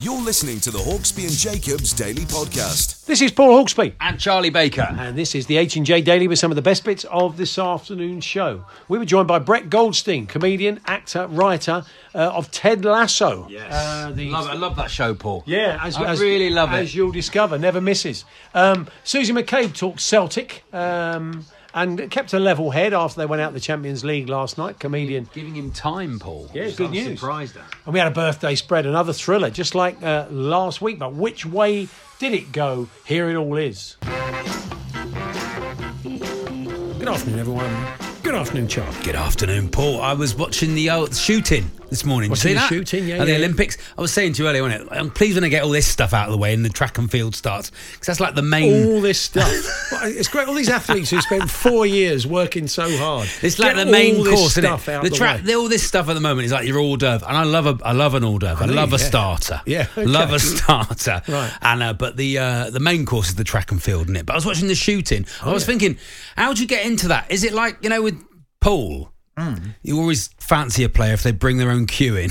You're listening to the Hawksbee and Jacobs Daily Podcast. This is Paul Hawksbee. And Charlie Baker. And this is the H&J Daily with some of the best bits of this afternoon's show. We were joined by Brett Goldstein, comedian, actor, writer uh, of Ted Lasso. Yes. Uh, the- love, I love that show, Paul. Yeah, as, I as- really love as it. you'll discover, never misses. Um, Susie McCabe talks Celtic um, and kept a level head after they went out the Champions League last night. Comedian. Giving him time, Paul. Yeah, good news. Surprised at. And we had a birthday spread, another thriller, just like uh, last week. But which way did it go? Here it all is. Good afternoon, everyone. Good afternoon, Charles. Good afternoon, Paul. I was watching the uh, shooting this morning. Watching See the that? shooting, yeah, At the yeah. Olympics. I was saying to you earlier, wasn't it? I'm pleased when I get all this stuff out of the way and the track and field starts because that's like the main. All this stuff. Well, it's great. All these athletes who spent four years working so hard. It's like Get the main all this course, isn't it? The the track, way. all this stuff at the moment is like your hors d'oeuvre, and I love a, I love an hors d'oeuvre. I, know, love a starter. Yeah, okay. love a starter. Right. And uh, but the uh, the main course is the track and field, isn't it? But I was watching the shooting. I was yeah. thinking, how do you get into that? Is it like you know with pool? Hmm. You always fancy a player if they bring their own cue in.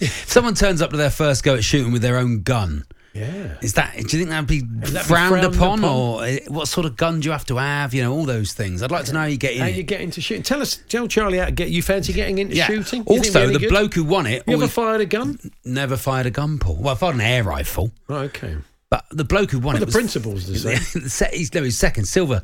if someone turns up to their first go at shooting with their own gun. Yeah. Is that? Do you think that'd be, that be frowned, frowned upon, upon? or uh, what sort of gun do you have to have? You know, all those things. I'd like to know how you get in. How you get into shooting? Tell us, tell Charlie how to get. You fancy getting into Yeah. shooting? You Also, the good? bloke who won it You ever fired a gun? never fired a gun, Paul. Well, I fired an air rifle, Right, okay. but the bloke who won Well, it the was principles the no, he's second, silver.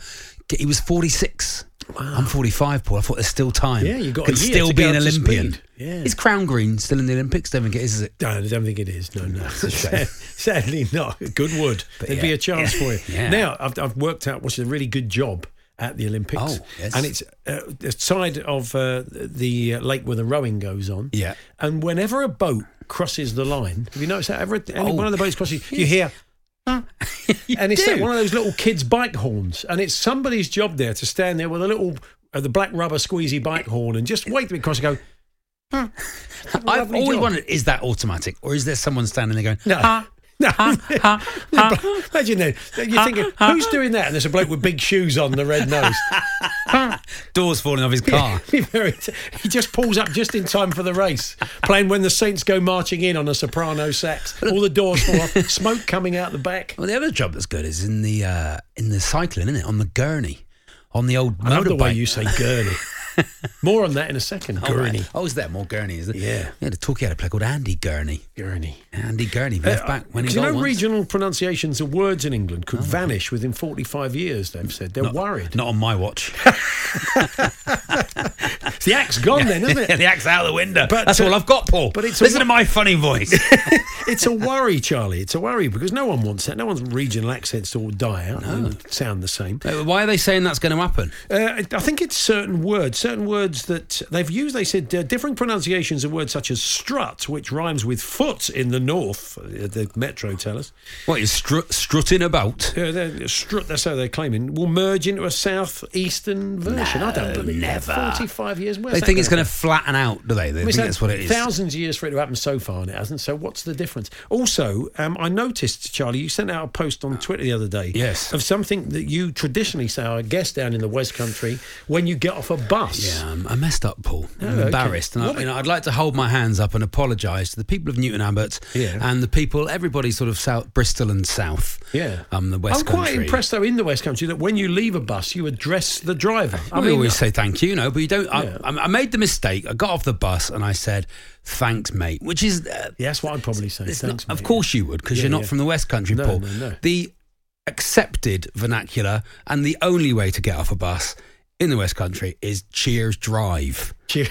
He was forty six. I'm 45, Paul. I thought there's still time. Yeah, you got Can year still to be an Olympian. Yeah. Is Crown Green still in the Olympics? Don't think it is, is it? No, I don't think it is. No, no. Sadly not. Good wood. But There'd yeah. be a chance Yeah. for you. Yeah. Now, I've, I've worked out what's a really good job at the Olympics. Oh, yes. And it's uh, the side of uh, the uh, lake where the rowing goes on. Yeah. And whenever a boat crosses the line, have you noticed that? Ever, any Oh. one of the boats crosses, you hear. and it's like one of those little kids' bike horns, and it's somebody's job there to stand there with a little, uh, the black rubber squeezy bike horn, and just wait to be crossed and go. I've always job. wondered: is that automatic, or is there someone standing there going, No. "Ha, No. Ha, ha"? Imagine that. You're thinking, who's doing that? And there's a bloke with big shoes on, the red nose. Doors falling off his car. He just pulls up just in time for the race, playing when the Saints go marching in on a soprano sax. All the doors fall off, smoke coming out the back. Well, the other job that's good is in the uh, in the cycling, isn't it? On the gurney, on the old I love the way you say gurney. More on that in a second. Oh, right. Gurney. Oh, is there more Gurney? Is there? Yeah. Yeah, the talkie had a play called Andy Gurney. Gurney. Andy Gurney, left back when he Uh, you know, once. regional pronunciations of words in England could vanish within 45 years, they've said. They're worried. Not on my watch. It's the axe gone then, isn't it? the axe out the window. But, That's uh, all I've got, Paul. but it's a Listen wo- to my funny voice. it's a worry, Charlie. It's a worry because no one wants that. No one's regional accents to all die out. They all sound the same. Uh, Why are they saying that's going to happen? Uh, I think it's certain words, certain words that they've used. They said uh, different pronunciations of words such as strut, which rhymes with foot in the north. Uh, the Metro tell us. What, you're strut, strutting about? They're- strut, that's how they're claiming. Will merge into a southeastern version. I don't No, believe that. never. Forty-five years. Where's They think it's gonna flatten out, do they? They I mean, think that's what it is. Thousands of years for it to happen so far, and it hasn't. So, what's the difference? Also, um, I noticed, Charlie, you sent out a post on Twitter the other day. Yes. Of something that you traditionally say, I guess, down in the West Country, when you get off a bus. Yeah, I'm, I messed up, Paul. I'm Oh, okay. embarrassed, and I, you know, I'd like to hold my hands up and apologise to the people of Newton Abbot Yeah. and the people, everybody, sort of south Bristol and south. Yeah. um, the West I'm quite impressed though in the West Country that when you leave a bus, you address the driver. I we always say thank you, you know, but you don't. Yeah. I, I made the mistake. I got off the bus and I said, "Thanks, mate," which is uh, yeah, that's what I'd probably say. Thanks, not, of course you would, because Yeah, you're not from the West Country, No, Paul. no, no. The accepted vernacular and the only way to get off a bus in the West Country is Cheers Drive. Cheer-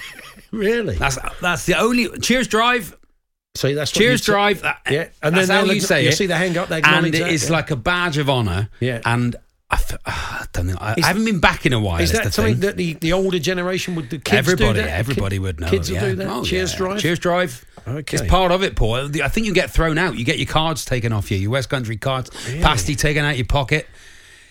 really? That's that's the only Cheers Drive. See, that's Cheers you'd Drive. That, Yeah, and then how you say you it. see the hang up, they and it is yeah. like a badge of honour. Yeah. and. I, f- I don't know. I, Is- I haven't been back in a while. Is that the something thing. that the, the older generation would do? Kids everybody, do that? everybody Kid- would know. Kids yeah. will do that. Oh, Cheers yeah. drive. Cheers drive. Okay. It's part of it, Paul. I think you get thrown out. You get your cards taken off you. Your West Country cards, pasty taken out your pocket.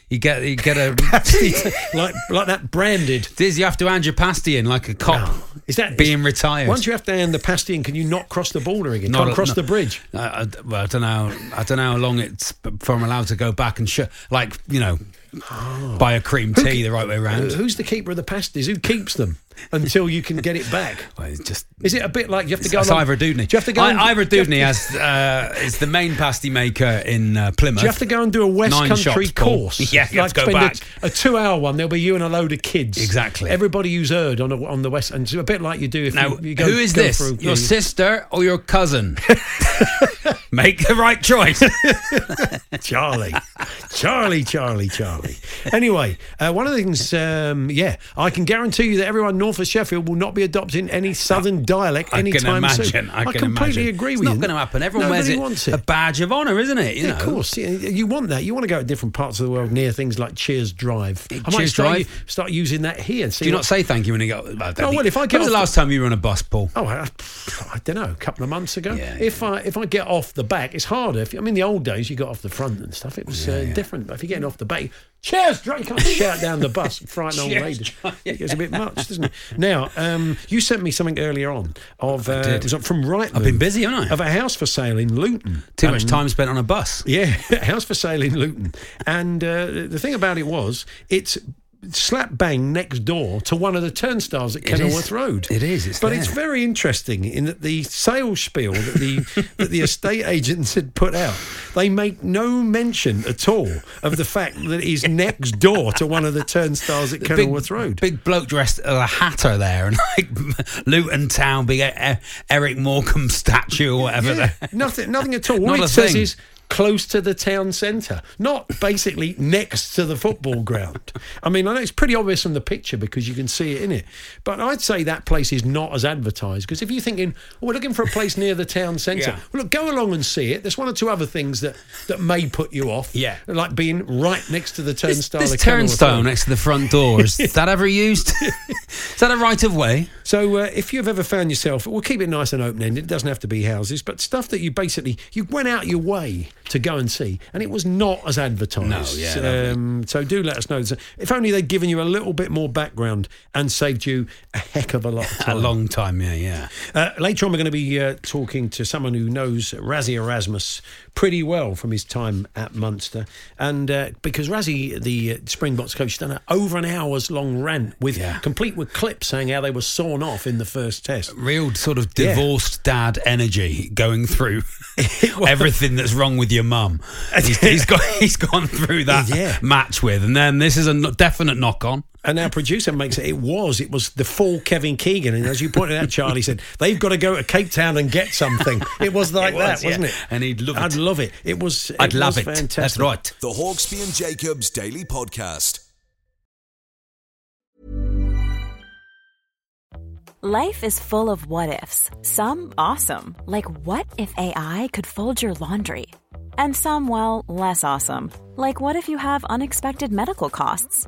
You get you get a. like like that branded. Diz, you have to hand your pasty in like a cop Is that being retired. Once you have to hand the pasty in, can you not cross the border again? Not Can't cross no- the bridge. I, I, well, I don't know. I don't know how long it's I'm allowed to go back and sh- like you know, oh. buy a cream tea the right way around. Who's the keeper of the pasties? Who keeps them until you can get it back? Well, it's just Is it a bit like you have to go? It's along- Ivor Dewdney. Do you have to go? I, and- Ivor do you have Dewdney has uh, is the main pasty maker in uh, Plymouth. Do you have to go and do a West Nine Country Paul. course? Yeah, you to go spend a- back. A, two-hour one. There'll be you and a load of kids. Exactly. Everybody who's heard on a, on the West, and it's a bit like you do if Now, you, you go. who is this? Through, your you- sister or your cousin? Make the right choice. Charlie, Charlie, Charlie, Charlie. Anyway, uh, one of the things, um, yeah, I can guarantee you that everyone north of Sheffield will not be adopting any southern dialect I can anytime imagine. soon. I, can completely imagine. agree it's with not going to happen. Everyone Nobody wears it, wants it. a badge of honour, isn't it? You Yeah, know, of course, yeah, you want that. You want to go to different parts of the world near things like Cheers Drive. I might Cheers start, Drive. start using that here. See Do you not say thank you when you go? Oh, well, if I get when was the last time you were on a bus, Paul? Oh, I, I don't know, a couple of months ago. Yeah, if I if I get off the back, it's harder. If, I mean, the old days you got off the front and stuff. It was uh, different. But if you're getting off the back, cheers, Dre, you can't shout down the bus, and frighten old Cheers, ladies. Dre. It gets a bit much, doesn't it? Now, um, you sent me something earlier on of uh, did. it was from right. I've been busy, haven't I? Of a house for sale in Luton. Too much time spent on a bus. yeah, house for sale in Luton. And uh, the thing about it was, it's slap bang next door to one of the turnstiles at Kenilworth Road. It is, it's but it's very interesting in that the sales spiel that the that the estate agents had put out, they make no mention at all of the fact that it is next door to one of the turnstiles at Kenilworth Road. Big bloke dressed as a hatter there, and like Luton Town, big Eric Morecambe statue or whatever. Yeah, there. nothing, nothing at all. All Not it says thing. is close to the town centre, not basically next to the football ground. I mean, I know it's pretty obvious from the picture because you can see it in it, but I'd say that place is not as advertised because if you're thinking, oh, we're looking for a place near the town centre, Yeah. well, look, go along and see it. There's one or two other things that, that may put you off, Yeah. like being right next to the turnstile. this Kenilworth turnstile next to the front door is that ever used? is that a right of way? So uh, if you've ever found yourself, we'll keep it nice and open ended. It doesn't have to be houses, but stuff that you basically you went out your way to go and see, and it was not as advertised. No, yeah. Um, so do let us know. If only they'd given you a little bit more background and saved you a heck of a lot of A long time, yeah, yeah. Uh, later on, we're going to be uh, talking to someone who knows Rassie Erasmus pretty well from his time at Munster. And uh, because Rassie, the uh, Springboks coach, done an over an hour's long rant with Yeah. complete with clips saying how they were sawn off in the first test. Real sort of Yeah. divorced dad energy going through everything that's wrong with your mum. He's, he's got he's gone through that Yeah. match with, and then this is a definite knock on. And our producer makes it. It was. It was the full Kevin Keegan. And as you pointed out, Charlie said they've got to go to Cape Town and get something. It was like It was, that, wasn't it? And he'd love it. I'd love it. It was. It I'd love was it. Fantastic. That's right. The Hawksbee and Jacobs Daily Podcast. Life is full of what ifs. Some awesome, like what if AI could fold your laundry? And some, well, less awesome, like what if you have unexpected medical costs?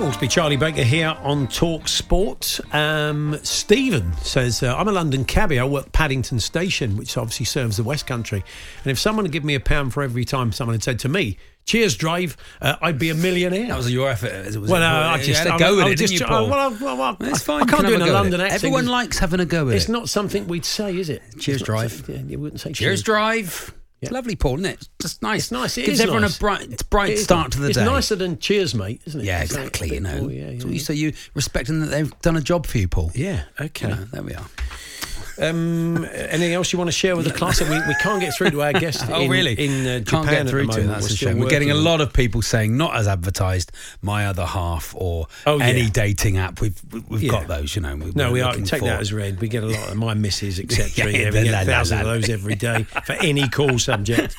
Hawksbee, Charlie Baker here on Talk Sport. Um, Stephen says, uh, I'm a London cabbie. I work Paddington Station, which obviously serves the West Country. And if someone had given me a pound for every time someone had said to me, Cheers, drive, uh, I'd be a millionaire. That was your effort. Was well, uh, I you just had a go I at it, just- you, Paul? well, I- well, It's fine. I can't can do in a London accent. Everyone likes having a go at It's it. It's not something we'd say, is it? Cheers, drive. something- yeah, you wouldn't say Cheers, drive. It's lovely, Paul, isn't it? It's just nice. It's nice. It Gives is everyone nice. a bright, bright start to the it's day. It's nicer than cheers, mate, isn't it? Yeah, exactly. You know, more- yeah, so yeah, you so you respecting that they've done a job for you, Paul. yeah. Okay. You know, there we are. Um, anything else you want to share with the class? We, we can't get through to our guest. Oh, in, really? In uh, Japan Can't get at through to. That's We're a shame. We're getting a lot of people saying not as advertised. My other half or Oh, yeah. any dating app. We've we've Yeah. got those. You know. we- No, we Take for. that as read. We get a lot of my misses, etc. Yeah, we get la, a thousand of those every day for any call subject.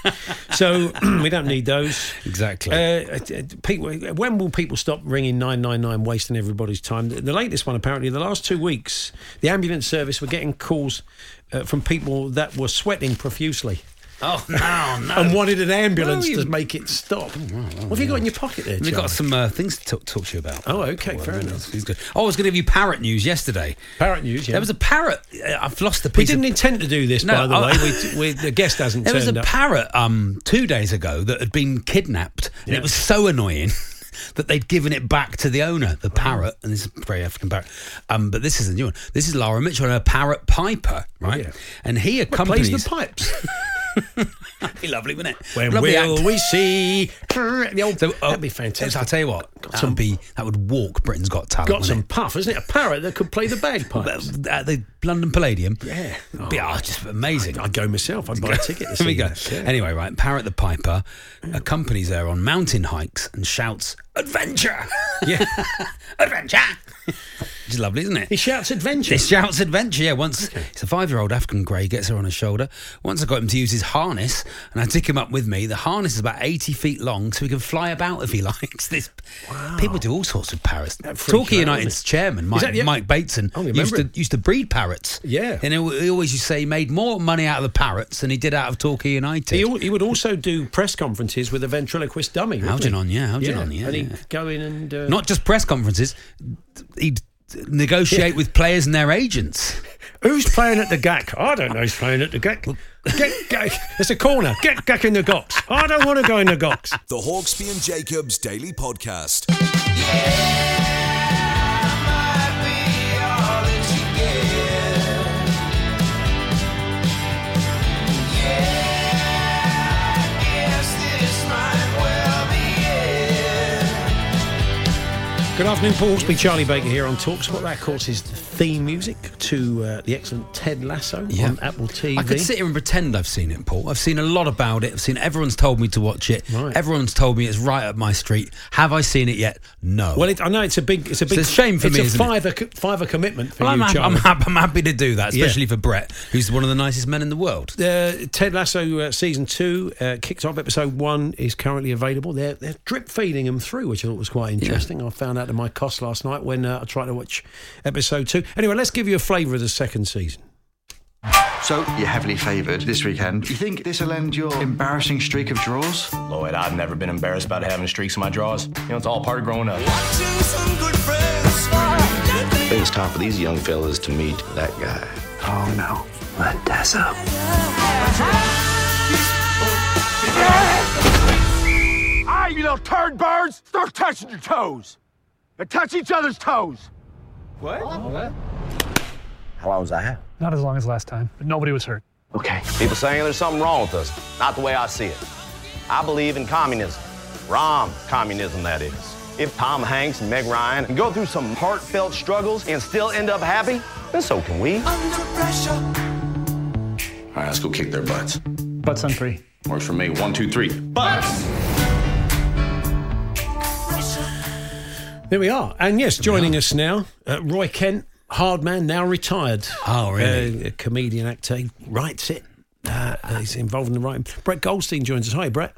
So we don't need those. exactly. Uh, uh, people, when will people stop ringing 999, wasting everybody's time? The, latest one, apparently, the last two weeks, the ambulance service were getting calls uh, from people that were sweating profusely oh no, no. and wanted an ambulance to make it stop. what have you got in your pocket there, We've got some uh, things to talk, talk to you about. Oh, okay, fair enough. Oh, I was going to give you parrot news yesterday. Parrot news, yeah. There was a parrot. uh, I've lost the picture. we didn't of, intend to do this, No, by the I- way. We, we, the guest hasn't There was a up. parrot um, two days ago that had been kidnapped, and it was so annoying that they'd given it back to the owner, the parrot. And this is a very African parrot. Um, but this is a new one. This is Laura Mitchell and her parrot Piper, right? yeah. And he Plays accompanies. the pipes. be lovely, wouldn't it? when Lovely will act. we see? The old, So, oh, that'd be fantastic. I'll tell you what, Got some- um, be that would walk Britain's Got Talent. Got some it? puff, isn't it? A parrot that could play the bagpipes. at uh, the London Palladium. Yeah. Be, oh, just amazing. I'd go myself. I'd buy a ticket to see we go. that, yeah. Anyway, right, Parrot the Piper accompanies her on mountain hikes and shouts, Adventure! Yeah. Adventure! Which is lovely, isn't it? He shouts adventure. He shouts adventure, yeah. Once he's a five year old African grey, gets her on his shoulder. Once I got him to use his harness and I took him up with me. The harness is about 80 feet long, so he can fly about if he likes. This People do all sorts with parrots. Torquay United's chairman, Mike, that the- Mike Bateson, Oh, used, to, used to breed parrots. Yeah. And he, always used to say he made more money out of the parrots than he did out of Torquay United. He, he would also do press conferences with a ventriloquist dummy. he? Algernon, yeah, Algernon, yeah, And yeah. he'd go in and. Uh, Not just press conferences, he'd negotiate with players and their agents. Who's playing at the GAC? I don't know who's playing at the GAC. Get, get, it's a corner. Get GAC in the GOX. I don't want to go in the GOX. The Hawksbee and Jacobs Daily Podcast. Good afternoon, Paul Hawksbee, Charlie Baker here on Talksport. That, of course, is the theme music to uh, the excellent Ted Lasso on Apple TV. I could sit here and pretend I've seen it, Paul. I've seen a lot about it. I've seen everyone's told me to watch it. Right. Everyone's told me it's right up my street. Have I seen it yet? No. Well, it, I know it's a big, it's a big, it's a shame for it's me, a isn't it? fiver, fiver commitment for Well, I'm, you, Charlie. I'm, hap- I'm happy to do that, Yeah. especially for Brett, who's one of the nicest men in the world. Uh, Ted Lasso uh, season two uh, kicked off. Episode one is currently available. They're they're drip feeding them through, which I thought was quite interesting. I found out to my cost last night when uh, I tried to watch episode two. Anyway, let's give you a flavour of the second season. So you're heavily favoured this weekend. You think this will end your embarrassing streak of draws? Lloyd, I've never been embarrassed about having streaks in my draws. You know, it's all part of growing up. Watching some good friends. I think it's time for these young fellas to meet that guy. Oh no. Let Tess up. Hey, you little turd birds! Start touching your toes! And touch each other's toes! What? How long was that? Not as long as last time, but nobody was hurt. Okay. People saying there's something wrong with us. Not the way I see it. I believe in communism. Rom communism, that is. If Tom Hanks and Meg Ryan can go through some heartfelt struggles and still end up happy, then so can we. Under pressure. All right, let's go kick their butts. Butts on three. Works for me. One, two, three. Butts! There we are. And yes, joining us now, uh, Roy Kent, hard man, now retired. Oh, really? Uh, a comedian, actor, he writes it. Uh, he's involved in the writing. Brett Goldstein joins us. Hi, Brett.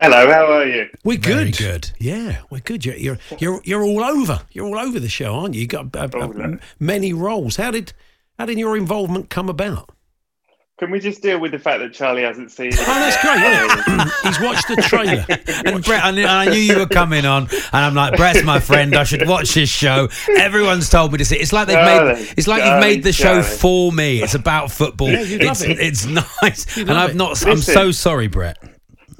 Hello, how are you? We're Very good. good. Yeah, we're good. You're you're you're, you're all over. You're all over the show, aren't you? You got uh, uh, All many roles. How did how did your involvement come about? Can we just deal with the fact that Charlie hasn't seen it? Oh, that's great. Isn't? He's watched the trailer. And Brett, I knew, I knew you were coming on, and I'm like, Brett's my friend. I should watch his show. Everyone's told me to see. It's like they've Charlie, made. It's like you've made the show Charlie. for me. It's about football. Yeah, you'd love it's it. it's nice, and love I've it. not. I'm Listen. so sorry, Brett.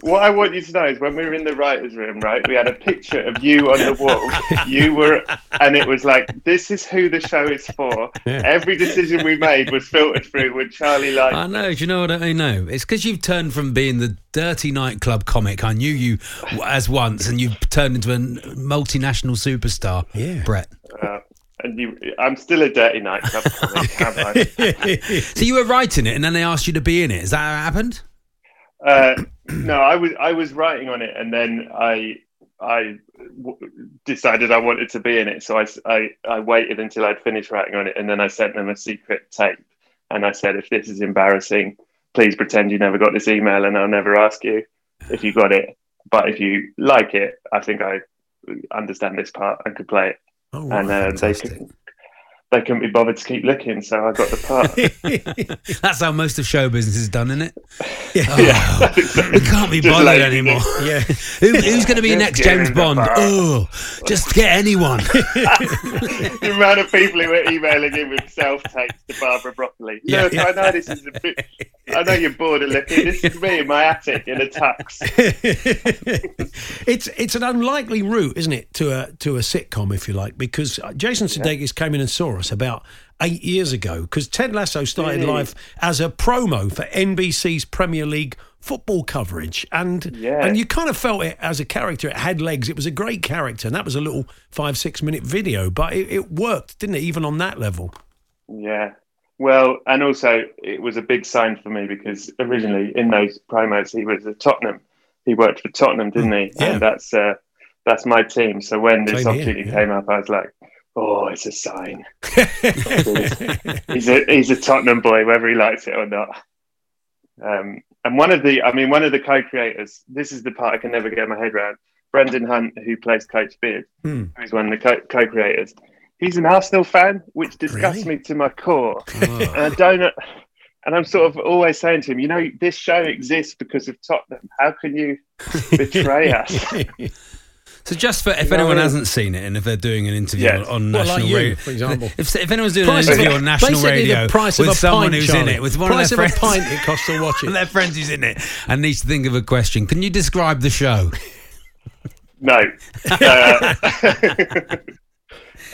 What I want you to know is when we were in the writers' room, right, we had a picture of you on the wall. You were, and it was like, this is who the show is for. Yeah. Every decision we made was filtered through with Charlie like. I know. Do you know what I know? It's because you've turned from being the dirty nightclub comic. I knew you as once, and you've turned into a multinational superstar. Yeah. Brett. Uh, and you, I'm still a dirty nightclub comic, am I? So you were writing it, and then they asked you to be in it. Is that how it happened? Uh, no, I was I was writing on it, and then I I w- decided I wanted to be in it. So I I waited until I'd finished writing on it, and then I sent them a secret tape, and I said, if this is embarrassing, please pretend you never got this email, and I'll never ask you if you got it. But if you like it, I think I understand this part and could play it. Oh, right. and uh, they they couldn't be bothered to keep looking, so I got the part. That's how most of show business is done, isn't it? yeah, We can't be Just bothered anymore. yeah. Who, who's going to be Just next James Bond? Oh, just get anyone. the amount of people who were emailing in with self tapes to Barbara Broccoli. Yeah. Look, I know this is a bit. I know you're bored of looking. This is me in my attic in a tux. it's it's an unlikely route, isn't it, to a to a sitcom, if you like, because uh, Jason Sudeikis came in and saw us about eight years ago because Ted Lasso started life as a promo for NBC's Premier League football coverage, and Yeah. and you kind of felt it as a character. It had legs. It was a great character, and that was a little five six minute video, but it, it worked, didn't it? Even on that level. Yeah. Well, and also it was a big sign for me because originally in those promos he was at Tottenham. He worked for Tottenham, didn't he? Yeah. And that's uh, that's my team. So when this here, opportunity yeah. came up, I was like, "Oh, it's a sign." he's a he's a Tottenham boy, whether he likes it or not. Um, and one of the, I mean, one of the co-creators. This is the part I can never get my head around. Brendan Hunt, who plays Coach Beard, Hmm. who's one of the co- co-creators. He's an Arsenal fan, which disgusts Really? me to my core. Oh. And I don't. And I'm sort of always saying to him, you know, this show exists because of Tottenham. How can you betray us? So just for if You anyone what hasn't seen it, and if they're doing an interview Yes. on Well, national like you, radio, for example. if, if anyone's doing Price an of interview a- on national basically radio the price with of a someone pint, who's Charlie. in it, with one price of their of friends, a pint it costs to watch one of it. their friends who's in it, and needs to think of a question, can you describe the show? No. Uh,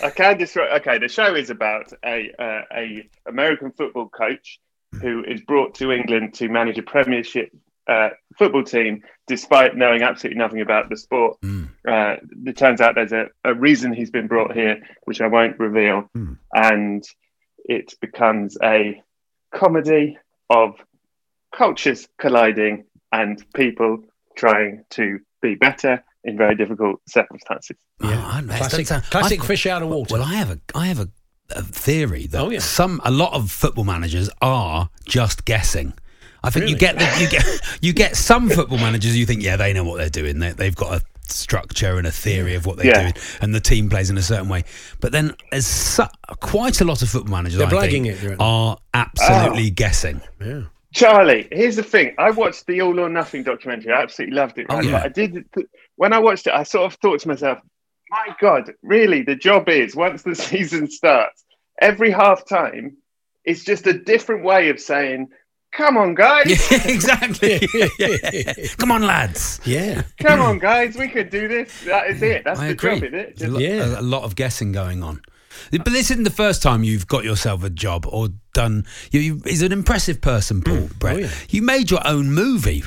I can describe. Okay, the show is about a uh, a American football coach who is brought to England to manage a Premiership uh, football team, despite knowing absolutely nothing about the sport. Uh, it turns out there's a, a reason he's been brought here, which I won't reveal, and it becomes a comedy of cultures colliding and people trying to be better in very difficult circumstances. Yeah, I, Classic- classic fish out of water. Well, I have a I have a, a theory that Oh, yeah. some a lot of football managers are just guessing. I think you get the, you get you get some football managers you think yeah they know what they're doing they, they've got a structure and a theory of what they're Yeah. doing, and the team plays in a certain way. But then, there's su- quite a lot of football managers They're I think, it, you are absolutely Oh. guessing. Yeah. Charlie, here's the thing. I watched the All or Nothing documentary. I absolutely loved it. Oh, yeah. But I did when I watched it. I sort of thought to myself, "My God, really? The job is once the season starts, every half time, it's just a different way of saying, "Come on, guys, exactly. Come on, lads. Yeah. come on, guys, we could do this." That is it. That's I the agree. job, isn't it? There's a, lo- Yeah. a, a lot of guessing going on. But this isn't the first time you've got yourself a job or done. You, you, he's an impressive person, Paul mm. Brett. Oh, yeah. You made your own movie,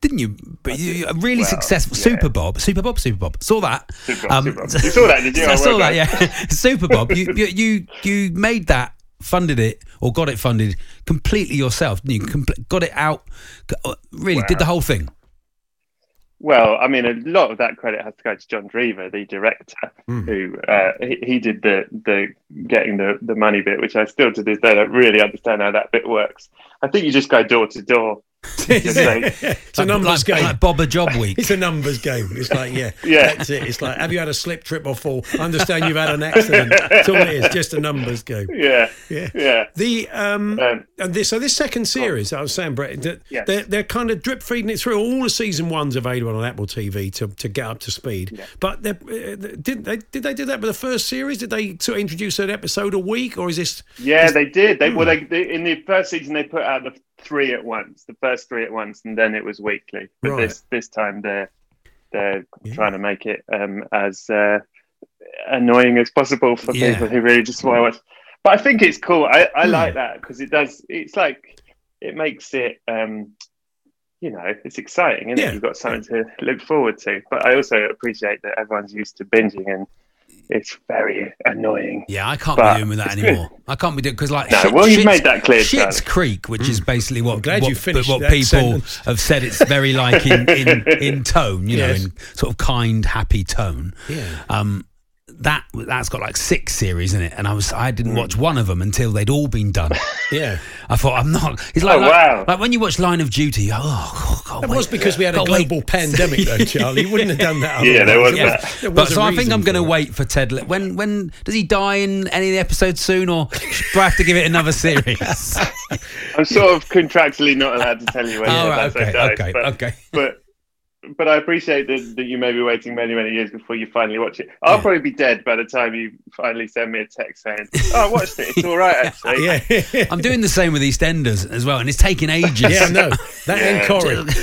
didn't you? But you, a really Well, successful yeah. Super Bob, Super Bob, Super Bob. Saw that? Super Bob, um, Super Bob. You saw that, did you? I Oh, saw that. Yeah, Super Bob. You, you you you made that, funded it, or got it funded completely yourself. You compl- got it out. uh, Really, did the whole thing. Well, I mean, a lot of that credit has to go to Jon Drever, the director, who uh, he, he did the the getting the, the money bit, which I still to this day don't really understand how that bit works. I think you just go door to door. Just say, It's a numbers like, game. like Bob a Job Week. It's a numbers game. It's like, yeah, Yeah. that's it. It's like, have you had a slip, trip, or fall? I understand you've had an accident. That's all it is. Just a numbers game. yeah, Yeah. yeah. The um, Um, and this so this second series, I was saying, Brett, that Yes. they're they're kind of drip feeding it through. All the season ones available on Apple TV to, to get up to speed. But they're, uh, did they did they do that with the first series? Did they sort of introduce an episode a week, or is this? Yeah, they did. They Hmm. well, they, they in the first season they put out the three at once, the first three at once, and then it was weekly. But Right. this this time they're they're trying to make it um, as uh, annoying as possible for Yeah. people who really just want to watch. But I think it's cool. I, I like that because it does. It's like it makes it. Um, you know, it's exciting, isn't Yeah. it? You've got something to look forward to. But I also appreciate that everyone's used to binging, and it's very annoying. Yeah, I can't But be doing with that it's good. anymore. I can't be doing because like No, shit- well, you've made that clear, Schitt's Charlie. Creek, which is basically what glad what, you finished what people sentence. have said it's very like in in, in tone, you Yes. know, in sort of kind, happy tone. Yeah. Um, that that's got like six series in it, and I was I Hmm. didn't watch one of them until they'd all been done. Yeah, I thought I'm not. It's like, Oh, like, wow. like when you watch Line of Duty. you Oh, God, that wait. was because we had a Can't wait. global pandemic, though, Charlie. You wouldn't have done that. Yeah, there otherwise. was It that. there But was a so I think I'm going to wait for Ted. Li- When when does he die in any of the episodes soon, or do I have to give it another series? I'm sort of contractually not allowed to tell you when Oh, the right, okay, dies, okay, but, okay. But but I appreciate that, that you may be waiting many many years before you finally watch it. I'll probably be dead by the time you finally send me a text saying, "Oh, I watched it. It's all right actually." Yeah, I'm doing the same with EastEnders as well, and it's taking ages. yeah, no, that Yeah. and Corrie.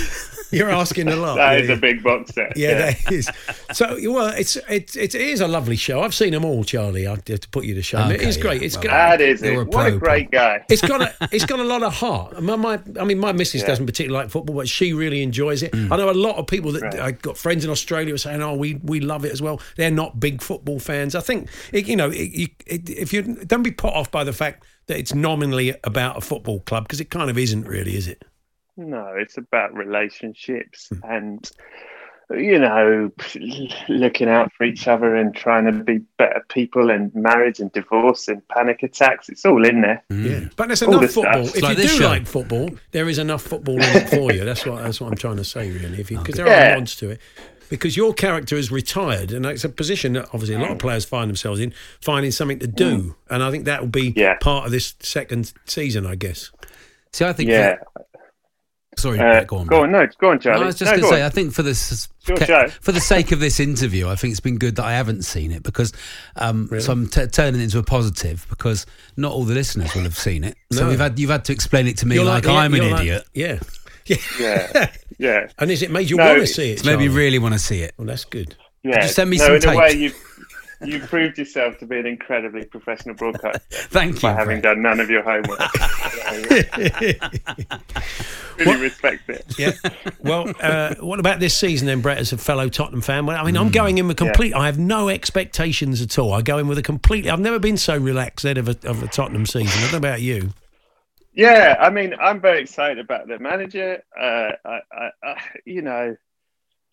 You're asking a lot. That Yeah, is yeah. a big box set. Yeah, that is. So, well, it's it, it is a lovely show. I've seen them all, Charlie. I have to put you to shame. it Okay, is great. It's well, got, That is it. a What a great guy. it's got a it's got a lot of heart. My, my I mean, my missus Yeah. doesn't particularly like football, but she really enjoys it. I know a lot of people that Right. I got friends in Australia who are saying, "Oh, we we love it as well." They're not big football fans. I think it, you know, it, you, it, if you don't be put off by the fact that it's nominally about a football club because it kind of isn't really, is it? No, it's about relationships Hmm. and you know looking out for each other and trying to be better people and marriage and divorce and panic attacks. It's all in there. Hmm. Yeah, but there's All enough this stuff. football. It's If like you do show. like football, there is enough football in it for you. That's what that's what I'm trying to say, really. If because oh. there Yeah. are mods to it. Because your character is retired, and it's a position that obviously a lot of mm. players find themselves in, finding something to do, mm. and I think that will be Yeah. part of this second season, I guess. See, I think. Yeah. For, sorry, Uh, go on. go on, no, go on, No, Charlie. I was just No, going to say, on. I think for this, Your for the sake of this interview, I think it's been good that I haven't seen it because, um, so I'm t- turning it into a positive because not all the listeners will have seen it. So No. we've had you've had to explain it to me You're like, the- I'm an you're like- idiot. yeah, yeah. yeah, yeah, And is it made you No, want to see it? So maybe Charlie? really want to see it. Well, that's good. yeah. Just send me no, some in tape. a way, you you proved yourself to be an incredibly professional broadcaster Thank you. by having Brett. done none of your homework. really respect it. Yeah. Well, uh, what about this season then, Brett, as a fellow Tottenham fan? Well, I mean, I'm Hmm. going in with complete. I have no expectations at all. I go in with a completely. I've never been so relaxed ahead of a, of a Tottenham season. I don't know about you. Yeah, I mean, I'm very excited about the manager. Uh, I, I, I, you know,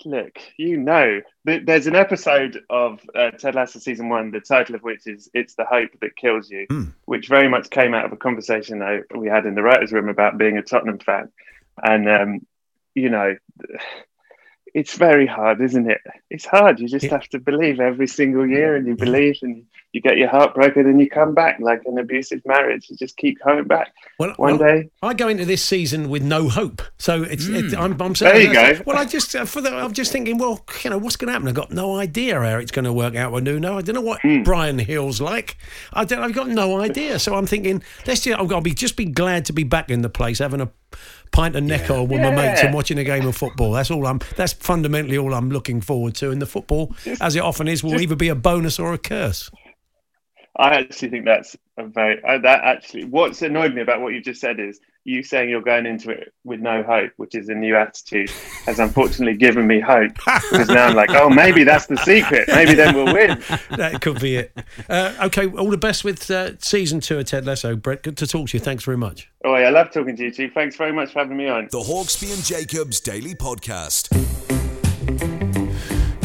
look, you know, there's an episode of uh, Ted Lasso season one, the title of which is "It's the Hope That Kills You," which very much came out of a conversation that we had in the writers' room about being a Tottenham fan, and um, you know, it's very hard, isn't it? It's hard. You just have to believe every single year, and you believe, and you get your heart broken, and you come back like an abusive marriage. You just keep coming back. Well, One well, day, I go into this season with no hope. So it's, it, I'm, I'm There you go. Well, I just uh, for the, I'm just thinking. Well, you know, what's going to happen? I've got no idea how it's going to work out with Nuno. I don't know what Hmm. Bryan Gil's like. I don't. I've got no idea. So I'm thinking, let's just. I'll be just be glad to be back in the place, having a pint of Neck Oil with my mates and watching a game of football. That's all I'm. That's fundamentally all I'm looking forward to. And the football, as it often is, will either be a bonus or a curse. I actually think that's a very uh, that actually. What's annoyed me about what you just said is you saying you're going into it with no hope, which is a new attitude, has unfortunately given me hope because now I'm like, oh, maybe that's the secret. Maybe then we'll win. that could be it. Uh, okay, all the best with uh, season two of Ted Lasso. Brett, good to talk to you. Thanks very much. Oh, yeah, I love talking to you, too. Thanks very much for having me on. The Hawksbee and Jacobs Daily Podcast.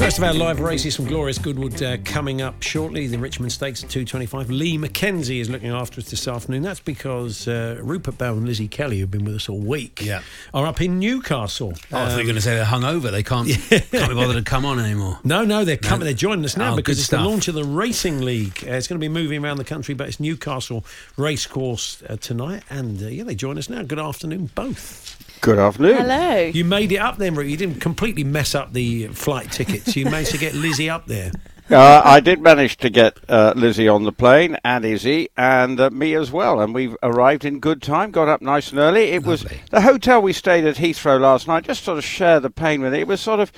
First of our live races from Glorious Goodwood uh, coming up shortly. The Richmond Stakes at 2.25. Lee Mackenzie is looking after us this afternoon. That's because uh, Rupert Bell and Lizzie Kelly, who've been with us all week, Yeah. are up in Newcastle. Oh, I thought you were Um, going to say they're hungover. They can't, can't be bothered to come on anymore. No, no, they're coming. They're joining us now Oh, because it's stuff. the launch of the Racing League. Uh, it's going to be moving around the country, but it's Newcastle Racecourse uh, tonight, and uh, yeah, they join us now. Good afternoon, both. Good afternoon. Hello. You made it up then, Ruth. You didn't completely mess up the flight tickets. You managed to get Lizzie up there. Uh, I did manage to get uh, Lizzie on the plane and Izzy and uh, me as well, and we've arrived in good time. Got up nice and early. It was the hotel we stayed at Heathrow last night. Just sort of share the pain with it. It was sort of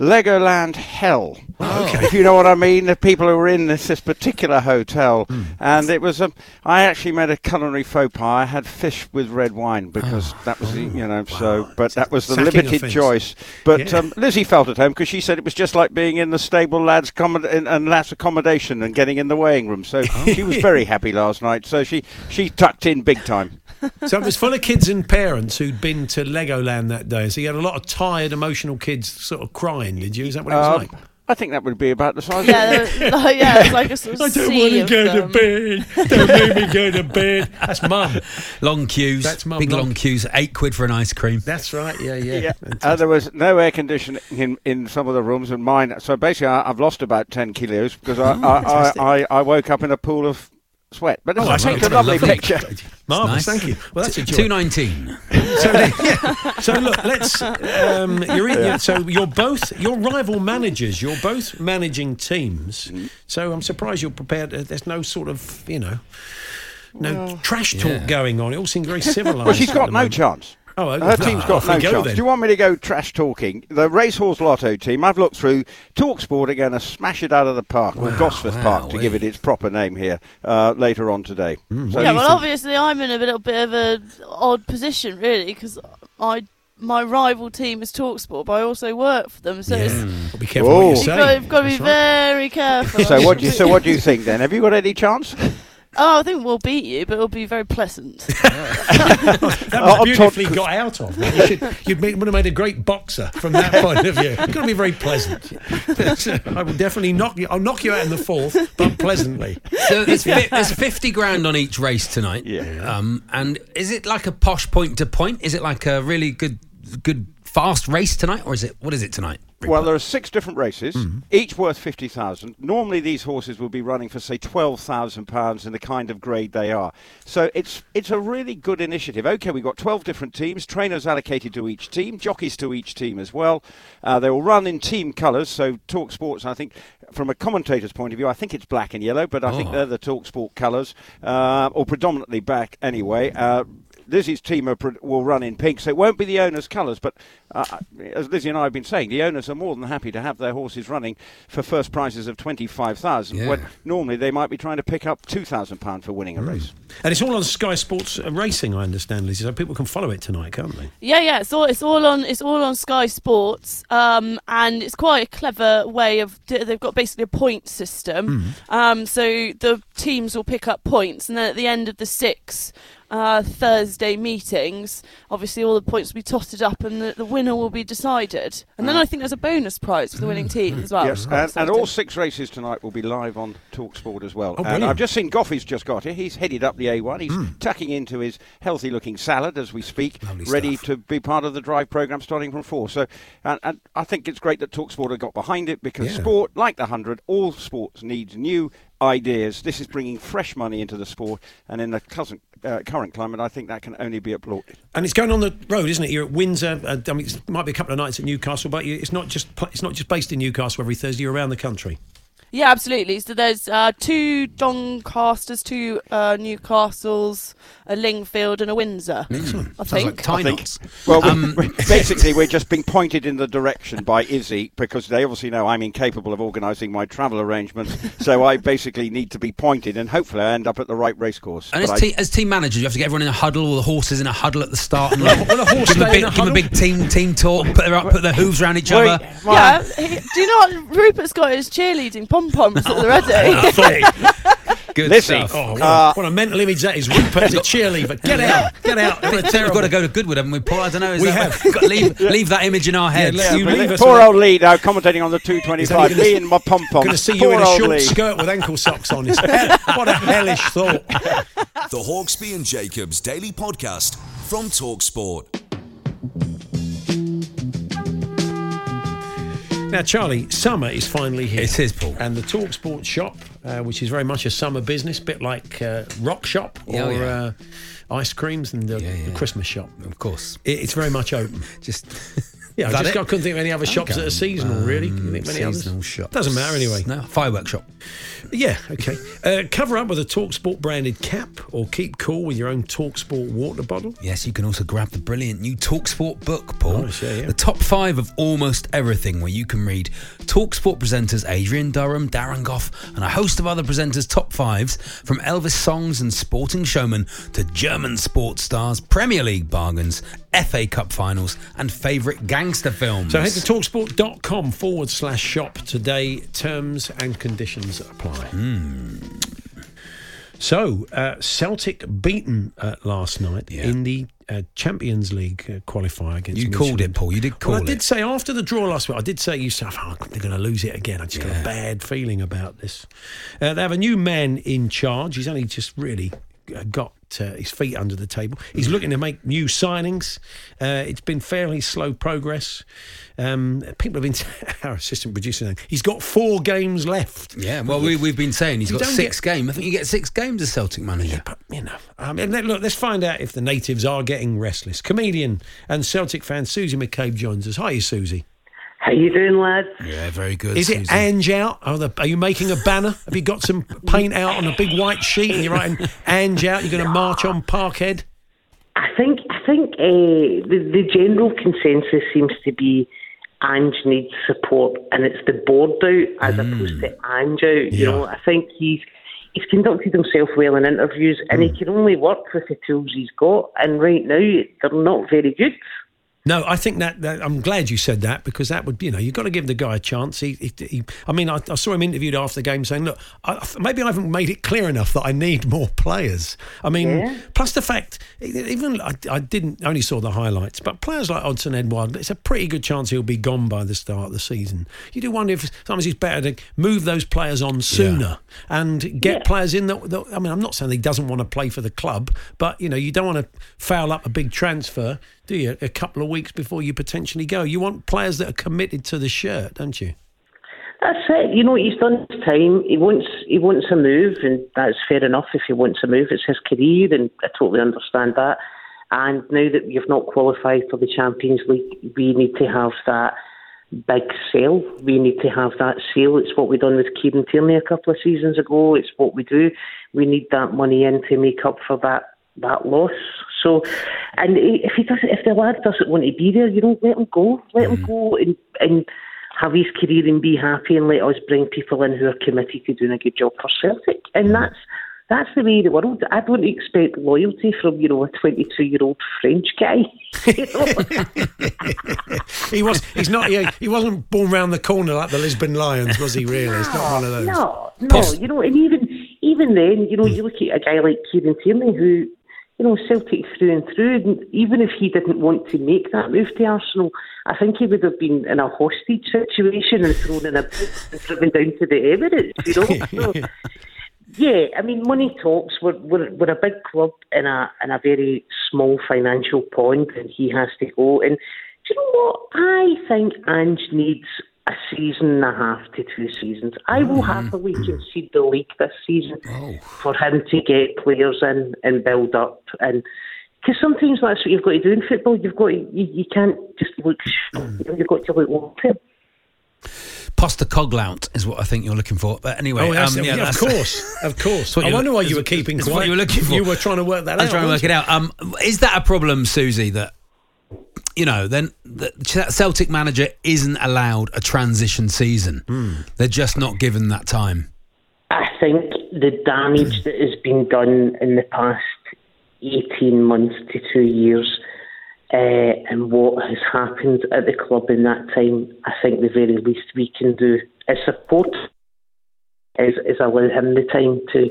Legoland hell, if you know what I mean. The people who were in this, this particular hotel, and it was. Um, I actually made a culinary faux pas. I had fish with red wine because that was the, you know. So, but that was the Sacking limited choice. But Yeah. um, Lizzie felt at home because she said it was just like being in the stable lads' commod- in, and lads' accommodation and getting in the weighing room. So she was very happy last night. So she she tucked in big time. So it was full of kids and parents who'd been to Legoland that day. So you had a lot of tired, emotional kids sort of crying, did you? Is that what it was Um, like? I think that would be about the size. Yeah, of there was- like, yeah, it's like a sort of I don't want to of go to bed. Don't make me go to bed. That's mum. Long queues. That's mum, Big long- long queues. Eight quid for an ice cream. That's right. Yeah, yeah. Yeah, uh, there was no air conditioning in, in some of the rooms, and mine. So basically, I, I've lost about ten kilos because I, Oh, I. I, I, I woke up in a pool of sweat. But Oh, it's, that's it's a lovely Lovely. picture. Marvellous, Nice. thank you. Well, that's a joy. Two nineteen. So, yeah. so look, let's. Um, you're in. Yeah. So you're both. You're rival managers. You're both managing teams. So I'm surprised you're prepared. uh, There's no sort of you know, no Well, trash talk yeah. going on. It all seems very civilised. Well, she's at got no moment. chance. Oh. Her team's got no go chance. then. Do you want me to go trash talking? The Racehorse Lotto team, I've looked through. Talksport are going to smash it out of the park, or Gosforth wow, Park, to wee. give it its proper name here, uh, later on today. Mm, So Yeah, well, think? obviously, I'm in a little bit of a odd position, really, because I my rival team is Talksport, but I also work for them, so it's, Well, be careful what Whoa. you you've, got, you've got to be That's right. very careful. So what do you so what do you think then? Have you got any chance? Oh, I think we'll beat you, but it'll be very pleasant. That was beautifully got out of. You should, you'd make, would have made a great boxer from that point of view. It's going to be very pleasant. I will definitely knock you. I'll knock you out in the fourth, but pleasantly. So there's, fi- there's 50 grand on each race tonight. Yeah. Um, and is it like a posh point to point? Is it like a really good, good fast race tonight, or is it what is it tonight? Well, there are six different races, Mm-hmm. each worth fifty thousand. Normally, these horses will be running for say twelve thousand pounds in the kind of grade they are. So it's it's a really good initiative. Okay, we've got twelve different teams, trainers allocated to each team, jockeys to each team as well. Uh, they will run in team colours. So Talk Sports, I think, from a commentator's point of view, I think it's black and yellow, but I think Oh. they're the Talk Sport colours, uh, or predominantly black anyway. Uh, Lizzie's team are, pro- will run in pink, so it won't be the owner's colours. But uh, as Lizzie and I have been saying, the owners are more than happy to have their horses running for first prizes of twenty five thousand. Yeah. When normally they might be trying to pick up two thousand pound for winning a race. And it's all on Sky Sports uh, Racing, I understand, Lizzie, so people can follow it tonight, can't they? Yeah, yeah, it's all it's all on it's all on Sky Sports, um, and it's quite a clever way of they've got basically a point system. Um, so the teams will pick up points, and then at the end of the six, uh, Thursday meetings, obviously all the points will be totted up and the, the winner will be decided. And then I think there's a bonus prize for the winning team as well. Yes, and, and all six races tonight will be live on Talksport as well. Oh, and. I've just seen Goughie's just got here. He's headed up the A1. He's tucking into his healthy-looking salad as we speak, ready to be part of the drive program starting from four. So, and, and I think it's great that Talksport have got behind it because Yeah. sport, like the hundred, all sports needs new ideas. This is bringing fresh money into the sport, and in the current, uh, current climate, I think that can only be applauded. And it's going on the road, isn't it? You're at Windsor. Uh, I mean, it might be a couple of nights at Newcastle, but it's not just it's not just based in Newcastle every Thursday. You're around the country. Yeah, absolutely. So there's uh, two Doncasters, two uh, Newcastles, a Lingfield, and a Windsor. I think. Tie I think- Well, Um, we- basically, we're just being pointed in the direction by Izzy because they obviously know I'm incapable of organising my travel arrangements. so I basically need to be pointed, and hopefully, I end up at the right racecourse. And as, I- te- as team manager, you have to get everyone in a huddle, all the horses in a huddle at the start, and like, Will a horse give, them a big, a give 'em a big team team talk, put their put their hooves around each Wait, other. Yeah, he, do you know what? Rupert's got his cheerleading pom poms at the ready. Good Listen, stuff. Oh, what, Uh, a, what a mental image that is. Rupert as a cheerleader. Get out, get out. What a We've got to go to Goodwood, haven't we, Paul? I don't know. Is We that have. got to leave, leave that image in our heads. let- you leave poor with- old Lee now commentating on the 225. gonna- Me and my pom pom. Going to see you in a short Lee. skirt with ankle socks on. What a hellish thought. The Hawksbee and Jacobs Daily Podcast from Talksport. Now, Charlie, summer is finally here. It is, Paul. And the Talk Sport shop, uh, which is very much a summer business, bit like uh, Rock Shop or oh, yeah. Uh, ice creams and the, Yeah, the. Christmas shop. Of course. It, it's very much open. Just Yeah, I just? I couldn't think of any other shops that are seasonal, really. Can you think of any others? seasonal shops. Doesn't matter anyway. No, fireworks shop. Yeah, okay. Uh, cover up with a Talksport branded cap or keep cool with your own Talksport water bottle. Yes, you can also grab the brilliant new Talksport book, Paul. Nice, yeah, yeah. The top five of almost everything, where you can read Talksport presenters Adrian Durham, Darren Gough, and a host of other presenters' top fives, from Elvis songs and sporting showmen to German sports stars, Premier League bargains, FA Cup finals, and favourite gangster films. So head to talksport.com forward slash shop today. Terms and conditions apply. Hmm. So, uh, Celtic beaten uh, last night Yeah. in the uh, Champions League uh, qualifier against You called it, Paul. You did call well, I it. did say after the draw last week, I did say to yourself, oh, they're going to lose it again. I just got a bad feeling about this. Uh, they have a new man in charge. He's only just really uh, uh, his feet under the table. He's looking to make new signings. Uh, it's been fairly slow progress. Um, people have been, our assistant producer, he's got four games left. Yeah, well, we, we've been saying he's got six get- games. I think you get six games as Celtic manager. But, you know, I mean, look, let's find out if the natives are getting restless. Comedian and Celtic fan Susie McCabe joins us. Hi, Susie. How you doing, lads? Yeah, very good. Is it Ange out? Are, the, are you making a banner? Have you got some paint out on a big white sheet and you're writing Ange out? You're going to march on Parkhead? I think I think uh, the the general consensus seems to be Ange needs support, and it's the board out as opposed to Ange out. You Yeah. know, I think he's he's conducted himself well in interviews, and he can only work with the tools he's got. And right now, they're not very good. No, I think that, that I'm glad you said that because that would you know you've got to give the guy a chance. He, he, he I mean, I, I saw him interviewed after the game saying, "Look, I, maybe I haven't made it clear enough that I need more players." I mean, Yeah. plus the fact even I, I didn't only saw the highlights, but players like Odsonne Edouard, it's a pretty good chance he'll be gone by the start of the season. You do wonder if sometimes it's better to move those players on sooner and get Yeah. players in that, that. I mean, I'm not saying he doesn't want to play for the club, but you know, you don't want to foul up a big transfer, do you? A couple of weeks before you potentially go, you want players that are committed to the shirt, don't you? That's it. You know, he's done his time. He wants he wants a move, and that's fair enough. If he wants a move, it's his career, and I totally understand that. And now that we've not qualified for the Champions League, we need to have that big sale. We need to have that sale. It's what we done with Kieran Tierney a couple of seasons ago. It's what we do. We need that money in to make up for that that loss. So, and if he doesn't, if the lad doesn't want to be there, you know, let him go. Let him mm. go and and have his career and be happy, and let us bring people in who are committed to doing a good job for Celtic. And mm. that's that's the way the world. I don't expect loyalty from you know a 22 year old French guy. You know? He was. He's not. He, he wasn't born round the corner like the Lisbon Lions, was he? Really? It's not one of those. No, no, you know, and even even then, you know, you look at a guy like Kieran Tierney who, you know, Celtic through and through. Even if he didn't want to make that move to Arsenal, I think he would have been in a hostage situation and thrown in a boat and driven down to the Emirates, you know. So, yeah, I mean, money talks. We're, we're, we're a big club in a in a very small financial pond, and he has to go. And do you know what? I think Ange needs a season and a half to two seasons. I will happily concede the league this season for him to get players in and build up. And because sometimes that's what you've got to do in football. You've got to, you, you can't just look. You know, you've got to look long term. Postecoglou is what I think you're looking for. But anyway, Oh, that's um, yeah, Yeah, of course, of course. I wonder why you were keeping quiet. What you were looking for. You were trying to work that I was out. trying to work weren't it out. Um, is that a problem, Susie? That you know, then the Celtic manager isn't allowed a transition season. Hmm. They're just not given that time. I think the damage that has been done in the past 18 months to two years uh, and what has happened at the club in that time, I think the very least we can do as support is, is allow him the time to,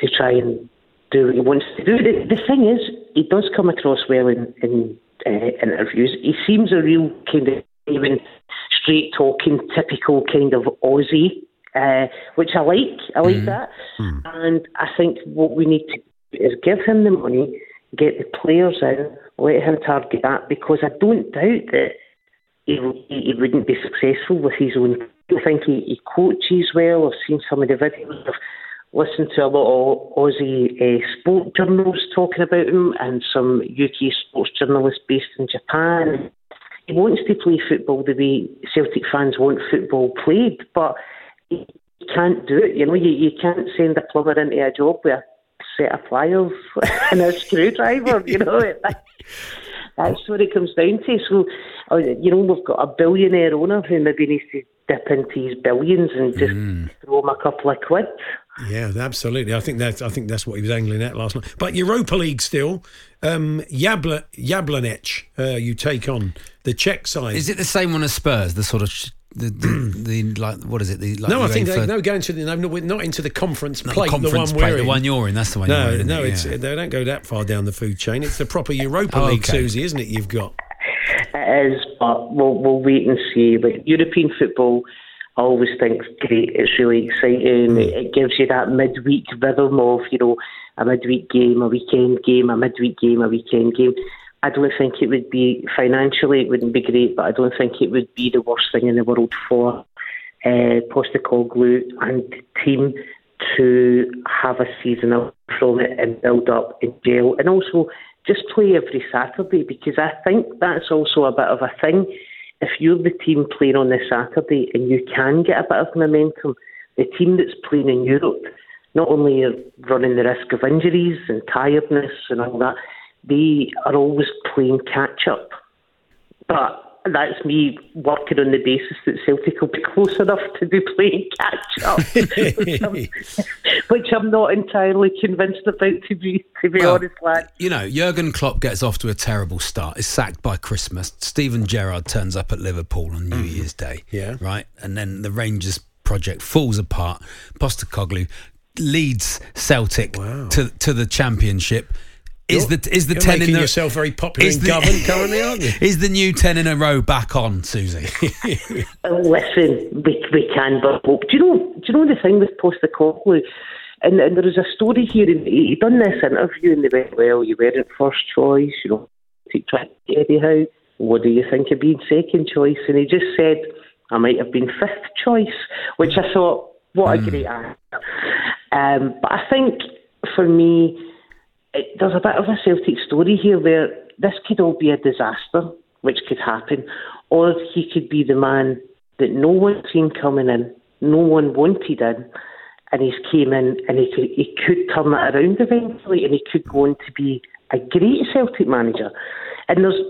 to try and do what he wants to do. The, the thing is, he does come across well in, in uh, interviews. He seems a real kind of even straight talking, typical kind of Aussie, uh, which I like. I like that. And I think what we need to do is give him the money, get the players in, let him target that, because I don't doubt that he, he wouldn't be successful with his own. I think he, he coaches well. I've seen some of the videos. I've listened to a lot of Aussie uh, sport journals talking about him and some UK sports journalists based in Japan. He wants to play football the way Celtic fans want football played, but he can't do it. You know, you, you can't send a plumber into a job with a set of pliers and a screwdriver. You know, that's what it comes down to. So, uh, you know, we've got a billionaire owner who maybe needs to dip into his billions and just throw him a couple of quid. Yeah, absolutely. I think that's I think that's what he was angling at last night. But Europa League still, um, Yabla, Jablonec, uh, you take on the Czech side. Is it the same one as Spurs? The sort of sh- the, the, the like what is it? The like no, I think they UEFA no going to the no, no, we're not into the conference Not the plate. conference the one plate, we're in. the one you're in, that's the one No, you're in, no, yeah. it's they don't go that far down the food chain. It's the proper Europa Oh, League, okay. Susie, isn't it? You've got. It is, but we'll, we'll wait and see. Like European football, I always think great. It's really exciting. It, it gives you that midweek rhythm of you know a midweek game, a weekend game, a midweek game, a weekend game. I don't think it would be financially, it wouldn't be great, but I don't think it would be the worst thing in the world for uh, Postecoglou and team to have a season from it and build up in jail. and also just play every Saturday because I think that's also a bit of a thing. If you're the team playing on the Saturday and you can get a bit of momentum, the team that's playing in Europe not only are running the risk of injuries and tiredness and all that, they are always playing catch up. But that's me working on the basis that Celtic will be close enough to be playing catch up, which, I'm, which I'm not entirely convinced about. To be to be Well, honest, lad. You know, Jurgen Klopp gets off to a terrible start. Is sacked by Christmas. Steven Gerrard turns up at Liverpool on New mm. Year's Day. Yeah. Right, and then the Rangers project falls apart. Postecoglou leads Celtic to to the championship. Is You're- the is the you're ten in making the, yourself very popular is in the- Govan currently, aren't you? Is the new ten in a row back on, Susie? Listen, we, we can but hope. Do you know? Do you know the thing with Postecoglou? And, and there was a story here. And he he done this interview, and they went, "Well, you weren't first choice. You know, take track Eddie Howe. What do you think of being second choice?" And he just said, "I might have been fifth choice," which I thought, "What a great answer." Um, but I think for me, there's a bit of a Celtic story here where this could all be a disaster, which could happen, or he could be the man that no one seen coming in, no one wanted in, and he's came in and he could, he could turn that around eventually, and he could go on to be a great Celtic manager. And there's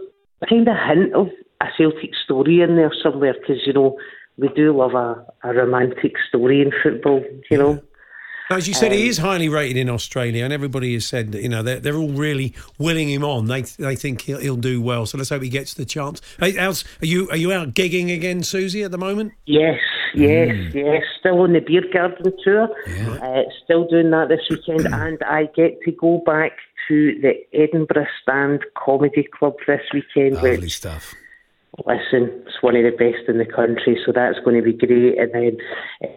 kind of hint of a Celtic story in there somewhere because you know we do love a, a romantic story in football, you know. As you said, he Um, is highly rated in Australia, and everybody has said that you know they're, they're all really willing him on. They they think he'll, he'll do well. So let's hope he gets the chance. Hey, how's, are you are you out gigging again, Susie, at the moment? Yes, yes, yes. Still on the beer garden tour. Uh, still doing that this weekend, and I get to go back to the Edinburgh Stand Comedy Club this weekend. Lovely which, stuff. Listen, it's one of the best in the country, so that's going to be great. And then uh,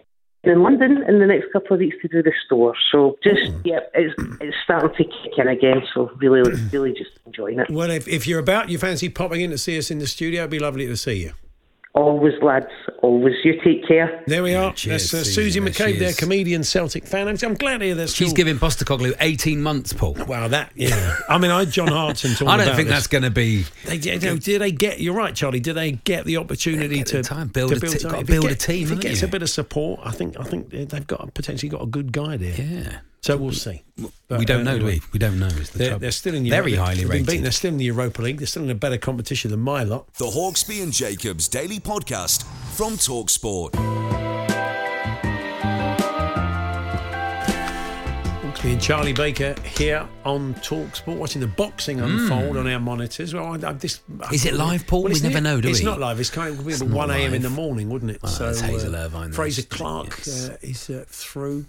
in London in the next couple of weeks to do the store. So just hmm. yeah, it's it's starting to kick in again. So really, really just enjoying it. Well, if, if you're about, you fancy popping in to see us in the studio, it'd be lovely to see you. Always, lads. Always. You take care. There we are. cheers, That's uh, Susie, Susie there McCabe, she comedian, Celtic fan. I'm, I'm glad to hear this. She's giving Postecoglou 18 months, Paul. Wow, that yeah. I mean, I had John Hartson talking I don't about think this. that's going to be. They, you know, did they get? You're right, Charlie. Did they get the opportunity to time, build to a te- time? gotta If a team, If it gets you? a bit of support, I think I think they've got potentially got a good guy there. Yeah. So we'll see. we don't know, do anyway. we? We don't know. Is the They're, they're still in very highly they've beaten. They're still in the Europa League. They're still in a better competition than my lot. The Hawksbee and Jacobs Daily Podcast from Talksport. Hawksbee and Charlie Baker here on Talksport, watching the boxing unfold on our monitors. Well, I, I, this, Hmm. Is it live, Paul? We it's never near- know, do It's we? not live. It's kind of It's 1 a.m. in the morning, wouldn't it? Oh, that's Hazel Irvine, Frazer Clarke yes. uh, is uh, through.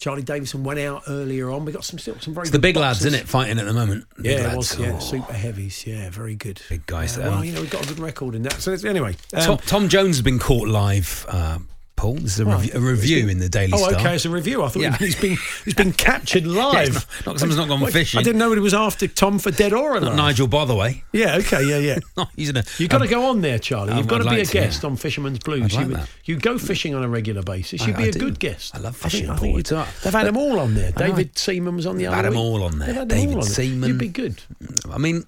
Charley Davison went out earlier on. We got some still some very It's the big lads, in it, fighting at the moment? Yeah, it was. Yeah, Oh, super heavies. Yeah, very good. Big guys. Uh, well, you know, we've got a good record in that. So anyway, um, Tom, Tom Jones has been caught live. Uh, Paul, this is a, Right. rev- a review in the Daily Oh, Star. Oh, okay, it's a review. I thought Yeah. he's been he's been captured live. it's not- not someone's not gone fishing. I didn't know it was after Tom for dead or alive. Not Nigel Botherway. Yeah, okay, yeah, yeah. No, he's in a. You've got to um, go on there, Charlie. You've um, got to I'd be like a to, guest yeah. on Fisherman's Blues. Like you, that. you go fishing on a regular basis. You'd be I a do. good guest. I love fishing, I think you'd- It's all right. They've had them all on there. David Seaman was on the other had 'em week. all on there. Them David all on there. Seaman. You'd be good. I mean,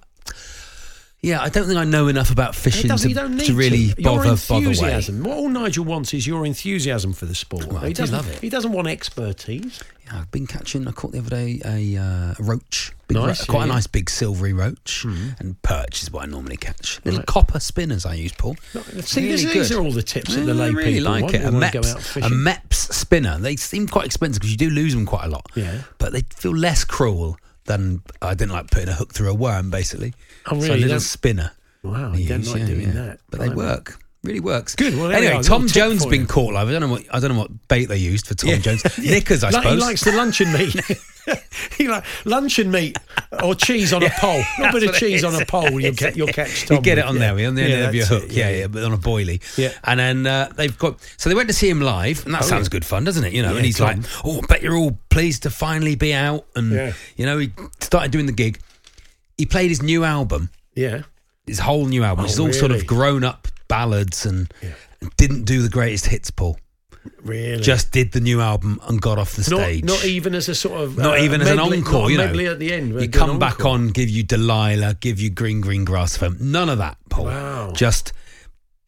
yeah, I don't think I know enough about fishing to, you don't need to really to. Your bother bother enthusiasm. What all Nigel wants is your enthusiasm for the sport. Well, he do doesn't, love it. He doesn't want expertise. Yeah, I've been catching. I caught the other day a uh, roach, big Nice, ro- quite a nice big silvery roach, and perch is what I normally catch. Little Right. copper spinners I use, Paul. See, Really these, these are all the tips that the lay I really people like want. it. A want to go Mepps, a. Mepps spinner. They seem quite expensive because you do lose them quite a lot. Yeah. but they feel less cruel than I didn't like putting a hook through a worm, basically. Oh, really? So a little don't- spinner. Wow, I you don't use, like yeah, doing yeah. that. but they work. Really works. Good, well, anyway. Tom Jones been caught live. I don't know what I don't know what bait they used for Tom Yeah. Jones. Yeah. Knickers, I Like, suppose. He likes the luncheon meat. he like luncheon meat or cheese on a pole. A little bit of cheese on a pole. You'll get you'll catch Tom. You get it on yeah. there, on the end of your hook, it, yeah, yeah, but on a boilie. Yeah. And then uh, they've got, so they went to see him live, and that Oh, sounds good fun, doesn't it? You know, and he's Tom. like, oh, I bet you're all pleased to finally be out. And, you know, he started doing the gig. He played his new album, Yeah. his whole new album, Oh, is all sort of grown up ballads and, and didn't do the greatest hits, Paul. Really. Just did the new album and got off the stage. not even as a sort of Not uh, even as an encore, you know. medley at the end. You come back on, give you Delilah, give you Green Green Grass. None of that, Paul. Wow. Just,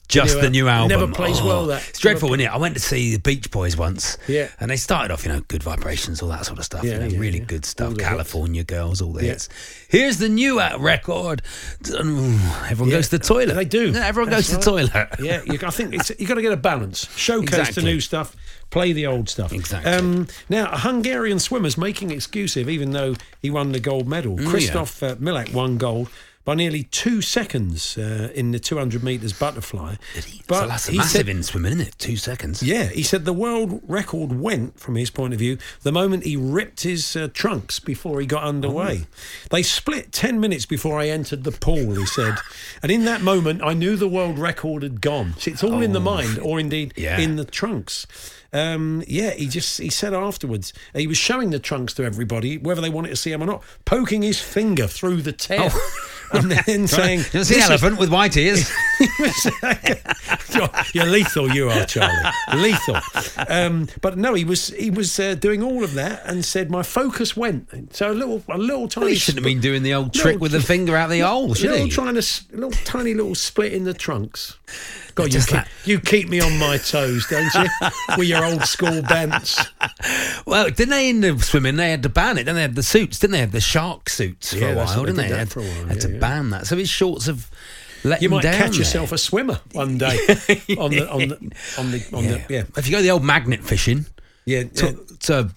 just new the new album. never plays well, that. It's dreadful, isn't it? I went to see the Beach Boys once. Yeah. And they started off, you know, good vibrations, all that sort of stuff. Yeah, you know, yeah, really yeah. good stuff. The hits. California girls, all the Yeah. hits. Here's the new uh, record. Everyone goes to the toilet. They do. Everyone That's goes to the toilet. yeah, you, I think it's you got to get a balance. Showcase Exactly. the new stuff, play the old stuff. Exactly. Um, now, a Hungarian swimmer's making exclusive, even though he won the gold medal. Mm. Kristof uh, Milak won gold by nearly two seconds uh, in the 200 metres butterfly. But so that's a he massive said- in swimming, isn't it? Two seconds. yeah, he said the world record went, from his point of view, the moment he ripped his uh, trunks before he got underway. Oh. They split 10 minutes before I entered the pool, he said. and in that moment, I knew the world record had gone. So it's all in the mind, or indeed Oh. Yeah. in the trunks. Um, yeah, he just he said afterwards he was showing the trunks to everybody, whether they wanted to see him or not, poking his finger through the tail, and then saying, see the elephant with white ears? you're, you're lethal, you are, Charlie. Lethal. Um, but no, he was he was uh, doing all of that and said my focus went. So a little a little tiny. Well, he shouldn't have been doing the old little- trick with the finger out the hole, should little he? trying to little tiny little split in the trunks. God, you keep, you keep me on my toes, don't you? With your old school bants. Well, didn't they in the swimming? They had to ban it. Then they had the suits, didn't they? Had the shark suits for Yeah, a while, they didn't they? did that had for a while, had yeah, to yeah. ban that. So his shorts of. let You might catch there. yourself a swimmer one day on the on the on the on yeah. the yeah. If you go the old magnet fishing, Yeah, to, to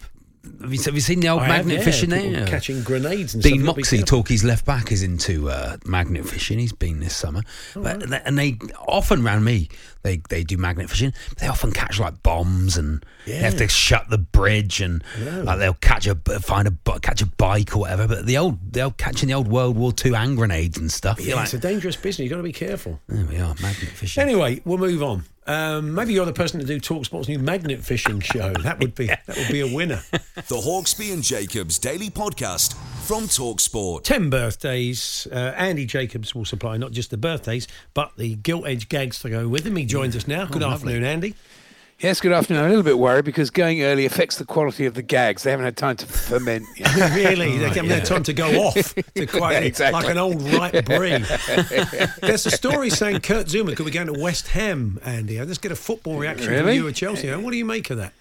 Have you, have you seen the old I have, magnet yeah, fishing there? catching grenades and Dean stuff, you've got to be Moxey, careful. Left back, is into uh, magnet fishing. He's been this summer, Oh, but, and they often round me they they do magnet fishing. But they often catch like bombs and they have to shut the bridge and Yeah. like they'll catch a find a catch a bike or whatever. But the old they'll catching the old World War Two hand grenades and stuff. Yeah, like, it's a dangerous business. You've got to be careful. there we are, magnet fishing. Anyway, we'll move on. Um, maybe you're the person to do Talksport's new magnet fishing show. That would be that would be a winner. The Hawksbee and Jacobs Daily Podcast from Talksport. Ten birthdays. Uh, Andy Jacobs will supply not just the birthdays, but the gilt edge gags to go with him. He joins us now. Good Oh, afternoon, Andy. Yes, good afternoon. I'm a little bit worried because going early affects the quality of the gags. They haven't had time to ferment. yet. really, they haven't yeah. had time to go off to quite Yeah, exactly. like an old ripe brie. There's a story saying Kurt Zouma could be going to West Ham, Andy. Let's get a football reaction from you at Chelsea. What do you make of that?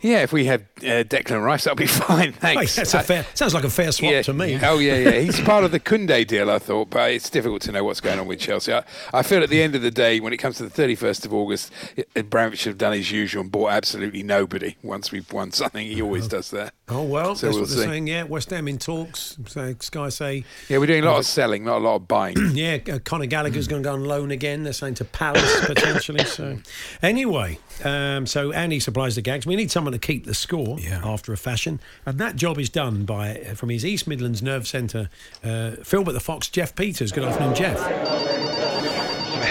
Yeah, if we had uh, Declan Rice, that'll be fine. Thanks. Hey, that's a fair. Sounds like a fair swap yeah. to me. Oh yeah, yeah. He's part of the Koundé deal, I thought, but it's difficult to know what's going on with Chelsea. I, I feel at the end of the day, when it comes to the 31st of August, it, Abramovich should have done his usual and bought absolutely nobody. Once we've won something, he always does that. Oh well, So that's we'll what they're see. saying. Yeah, West Ham in talks. So Sky say, Yeah, we're doing a lot of selling, not a lot of buying. yeah, uh, Conor Gallagher's going to go on loan again. They're saying to Palace potentially. So anyway, um, so Andy supplies the gags. We need someone to keep the score after a fashion, and that job is done by uh, from his East Midlands Nerve Centre, uh, Filbert the Fox, Jeff Peters. Good afternoon, Jeff.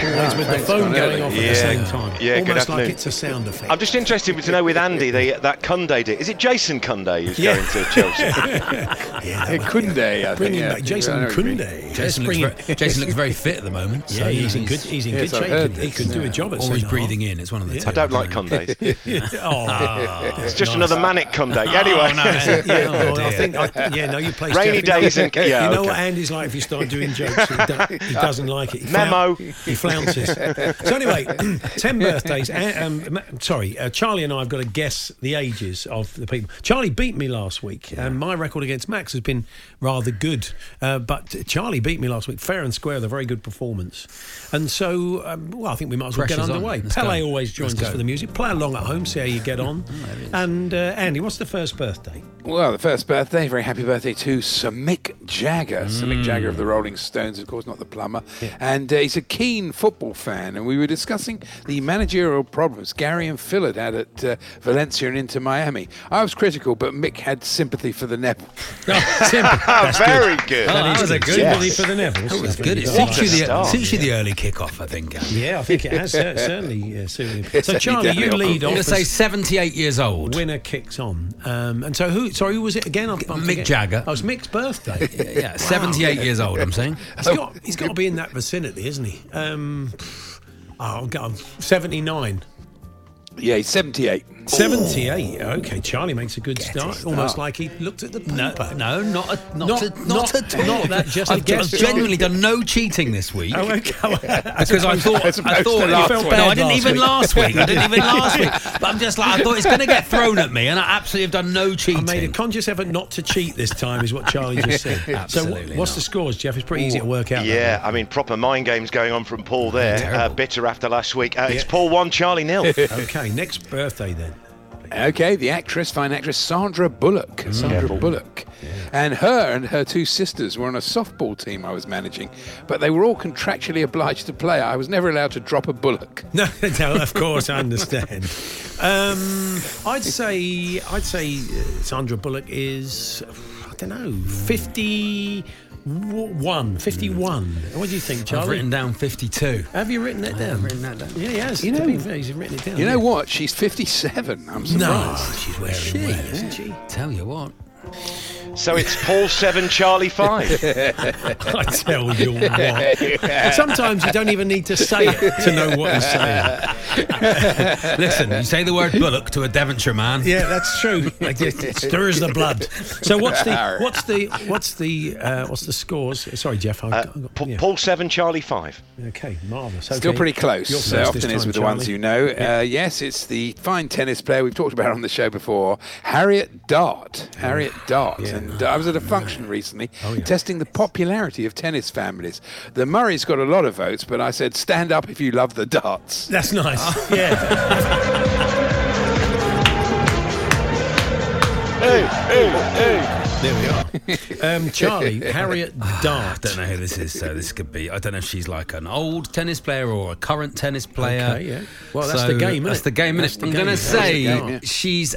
Always with the phone going Early. off at the same time. Yeah, good almost like it's a sound effect. I'm just interested to know with Andy the, that Kunde deal. Is it Jason Kunde who's Yeah. going to Chelsea? Yeah, Kunde, I Bring think. him yeah. back, Jason I know what you mean. Kunde. Jason looks, very, Jason looks very fit at the moment. Yeah, he's in good. He's in Yes, good I've shape. He this, could do a yeah. job at Always centre breathing in. It's one of the Yeah. two. I don't like know. Kundes. oh, It's just another manic Kunde. Oh, anyway. No, oh, yeah, well, oh, I dear. think, I, yeah, no, you play Rainy days and- yeah, you know what Andy's like if you start doing jokes. He, uh, doesn't like it. He Memo. He flounces. so anyway, ten birthdays. A- Um, sorry, uh, Charlie and I have got to guess the ages of the people. Charlie beat me last week, and my record against Max has been rather good. Uh, but Charlie beat me last week, fair and square, with a very good performance. And so, um, well, I think we might as well Pressure's get underway. Pele go. always joins Let's us go. for the music. Play along at home, see how you get on. and uh, Andy, what's the first birthday? Well, the first birthday, very happy birthday to Sir Mick Jagger. Sir Mick Jagger of the Rolling Stones, of course, not the plumber. And uh, he's a keen football fan. And we were discussing the managerial problems Gary and Phil had had at uh, Valencia and Inter Miami. I was critical, but Mick had sympathy for the Neville. Very good. Oh, that was a good Sympathy one. for the Nevilles. That was good. It What you the, start. suits you the early kick-off, I think. Andy. Yeah, I think it has cer- certainly uh, suited him. So, Charlie, definitely you offered. lead I'm off. going to say 78 years old. winner kicks on. Um, and so, who? Sorry, who was it again? I'm, I'm Mick forgetting. Jagger. Oh, it's Mick's birthday. Yeah, 78 years old, I'm saying. He's got, he's got to be in that vicinity, isn't he? Um, Um, oh, I'll go 79. Yeah, he's 78. 78. Okay, Charlie makes a good start. Almost like he looked at the paper. no, not, a, not, Not- a, not, not- at all. not that, just a I've, guess, I've genuinely done no cheating this week. Oh, okay. because I thought, I thought, to last felt week. no, I didn't last even week. last week. I didn't even last week. But I'm just like, I thought it's going to get thrown at me, and I absolutely have done no cheating. I made a conscious effort not to cheat this time, is what Charlie just said. Absolutely wh- what's not. the scores, Jeff? It's pretty easy to work out. Yeah, I mean, proper mind games going on from Paul there. Uh, bitter after last week. Uh, It's Paul 1, Charlie nil. Okay, next birthday then. Okay, the actress, fine actress Sandra Bullock. Sandra Bullock. And her and her two sisters were on a softball team I was managing, but they were all contractually obliged to play. I was never allowed to drop a Bullock. No, no, of course I understand. Um, I'd say I'd say uh, Sandra Bullock is I don't know 51 51 What do you think, Charlie? I've written down 52. Have you written it down? I've written that down. Yeah, he has. You know- fair, he's written it down. You know yeah. what? She's 57. I'm surprised. No, she's wearing well, isn't she? Tell you what. So it's Paul 7, Charlie 5. I tell you what. Sometimes you don't even need to say it to know what you're saying. Listen, you say the word bullock to a Devonshire man. Yeah, that's true. Like, it, it stirs the blood. So what's the what's the what's the uh, what's the scores? Sorry, Jeff. I, Uh, I got- yeah. Paul 7, Charlie 5. Okay, marvelous. Still Okay. pretty close. first Uh, this often is time, with the ones you know. Uh, yes, it's the fine tennis player we've talked about on the show before, Harriet Dart. Harriet Dart. And uh, I was at a function recently Oh, yeah. testing the popularity of tennis families. The Murray's got a lot of votes, but I said, stand up if you love the darts. That's nice. Yeah. Hey, hey, hey. There we are. Um, Charlie, Harriet Dart. I don't know who this is, so this could be. I don't know if she's like an old tennis player or a current tennis player. Okay, yeah. Well, that's the game, That's innit? the game, That's innit? the I'm going to say game, she's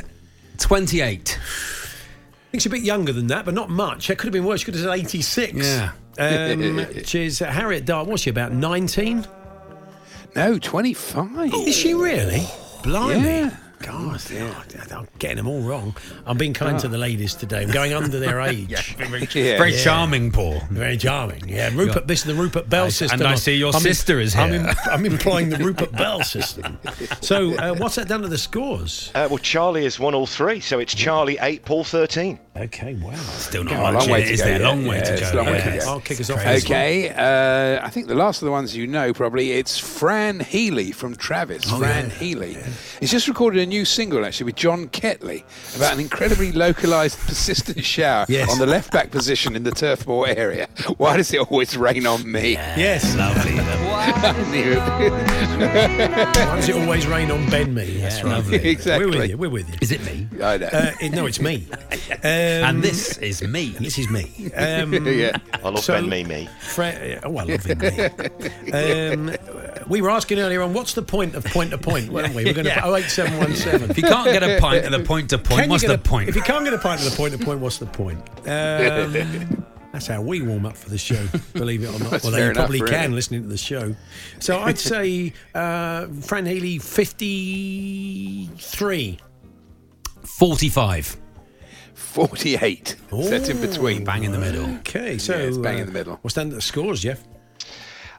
28. I think she's a bit younger than that, but not much. It could have been worse. She could have said 86. Yeah. Um, she's uh, Harriet Dart. What's she about? 19? No, 25. Is she really? Blimey. Yeah. God, I'm getting them all wrong. I'm being kind to the ladies today. I'm going under their age. very, Yeah. very charming, Paul. Very charming. Yeah, Rupert. This is the Rupert Bell I- system. and I see your I'm sister is I'm, here. I'm employing the Rupert Bell system. So, uh, what's that done to the scores? Uh, well, Charlie has won all three, so it's Charlie 8, Paul 13. Okay, wow. Still not Yeah, a long way it, to is go there? yet. Long way Yeah, to it's go. a long way to go. I'll kick us off. Crazy. Okay, uh, I think the last of the ones you know probably it's Fran Healy from Travis. Oh, Fran Healy. He's just recorded a new single actually with John Ketley about an incredibly localised, persistent shower Yes. on the left back position in the turf moor area. Why does it always rain on me? Yes. Lovely. I knew it. Why does it always rain on Ben Mee? That's right. lovely. Exactly. We're with you. We're with you. Is it me? I know. Uh, it- no, it's me. Um, and this is me. This is me. Um, yeah. I love So- Ben Mimi. Fre- oh, I love him. me. um, we were asking earlier on what's the point of point to point, weren't we? We're going to Yeah. oh eight seven one seven. If you can't get a pint and a point to point, Can what's the a- point? If you can't get a pint to the point to point, what's the point? Um, that's how we warm up for the show, believe it or not. That's well, fair you enough, probably really. can listening to the show. So I'd say uh, Fran Healy, 53. 45. 48. Set in between. Bang in the middle. Okay, so Yeah, it's bang uh, in the middle. What's to the scores, Jeff?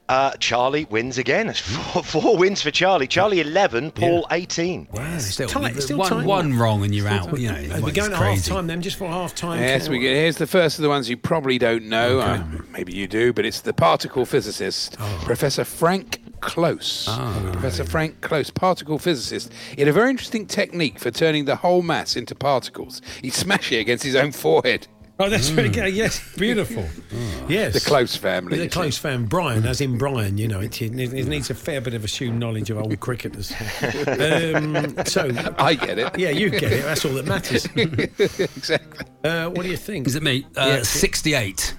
Uh, Charlie wins again. It's four, four wins for Charlie. Charlie 11, Paul 18. Wow, Still, tight, still one, tight. one wrong and you're out. You know, Are we it's going at half time then, just for half time? Yes, we get, here's the first of the ones you probably don't know. Uh, maybe you do, but it's the particle physicist, Professor Frank Close. Professor Frank Close, particle physicist. He had a very interesting technique for turning the whole mass into particles. He'd smash it against his own forehead. Oh, that's really good. Yes, beautiful. Yes. The Close family. The close fan, Brian, as in Brian, you know, it, it needs a fair bit of assumed knowledge of old cricketers. um, so, I get it. yeah, you get it. That's all that matters. exactly. Uh, what do you think? Is it me? Uh, Yeah. 68.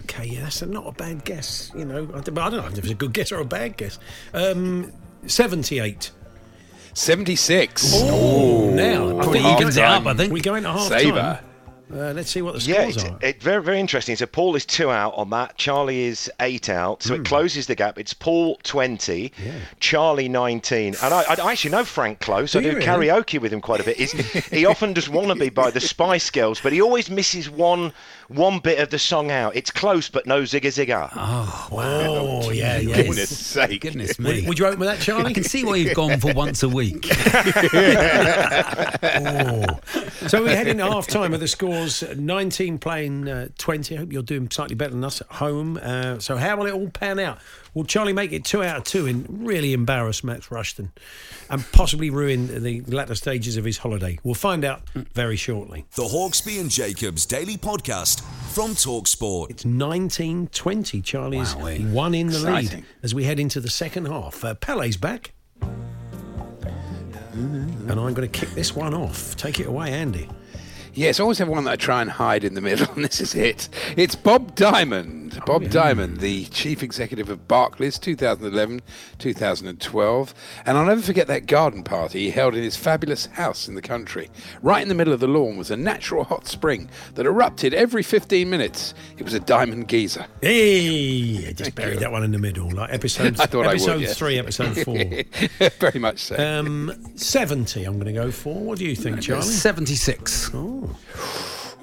Okay, yeah, that's a, not a bad guess. You know, I don't, but I don't know if it's a good guess or a bad guess. Um, 78. 76. Oh, now I think evens it up, I think. We go into half Saver. time. Uh, let's see what the Yeah, scores it's, are. it's very, very interesting. So Paul is two out on that. Charlie is eight out. So Hmm. it closes the gap. It's Paul 20, Charlie 19. And I, I actually know Frank Close. I Do do you karaoke with him quite a bit. He's, he often does Wannabe by the Spice Girls, but he always misses one one bit of the song out. It's close, but no zigga zigga. Oh, wow! yeah, yeah. Goodness sake. Goodness me. Would, would you open with that, Charlie? I can see why you've gone for once a week. Oh. So we head into half time with the scores 19 playing uh, 20. I hope you're doing slightly better than us at home. Uh, so, how will it all pan out? Will Charlie make it two out of two and really embarrass Max Rushton and possibly ruin the latter stages of his holiday? We'll find out very shortly. The Hawksbee and Jacobs Daily Podcast from Talksport. It's 19 20. Charlie's Wowee. one in the lead as we head into the second half. Uh, Pele's back. And I'm going to kick this one off. Take it away, Andy. Yes, I always have one that I try and hide in the middle, and this is it. It's Bob Diamond. Bob Diamond, the chief executive of Barclays, 2011 2012. And I'll never forget that garden party he held in his fabulous house in the country. Right in the middle of the lawn was a natural hot spring that erupted every 15 minutes. It was a diamond geyser. Hey, I just buried that one in the middle, like episode, I thought I would, episode yeah. three, episode four. Very much so. um, 70, I'm going to go for. What do you think, Charlie? 76.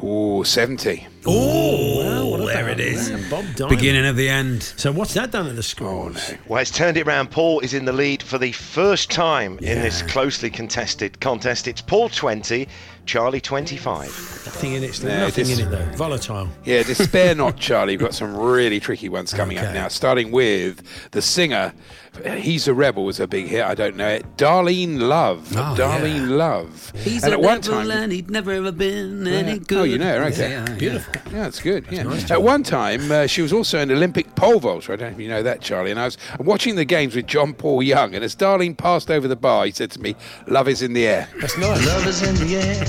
Ooh, 70. Oh, well, what there it is. that? Bob Diamond. Beginning of the end. So, what's that done at the Oh, scores? no. Well, it's turned it round. Paul is in the lead for the first time in this closely contested contest. It's Paul 20, Charlie 25. Nothing in it, still. No, nothing this- in it though. Volatile. Yeah, despair not, Charlie. We've got some really tricky ones coming up now. Starting with the singer. He's a rebel was a big hit. I don't know it. Darlene Love. Oh, Darlene yeah. Love. He's and a at one rebel time, and he'd never ever been any good. Oh, you know her, okay. Yeah, yeah, Beautiful. yeah, it's good. yeah. nice, At one time, uh, she was also an Olympic pole vaulter. I don't know if you know that, Charlie. And I was watching the games with John Paul Young, and as Darlene passed over the bar, he said to me, "Love is in the air." That's nice. Love is in the air.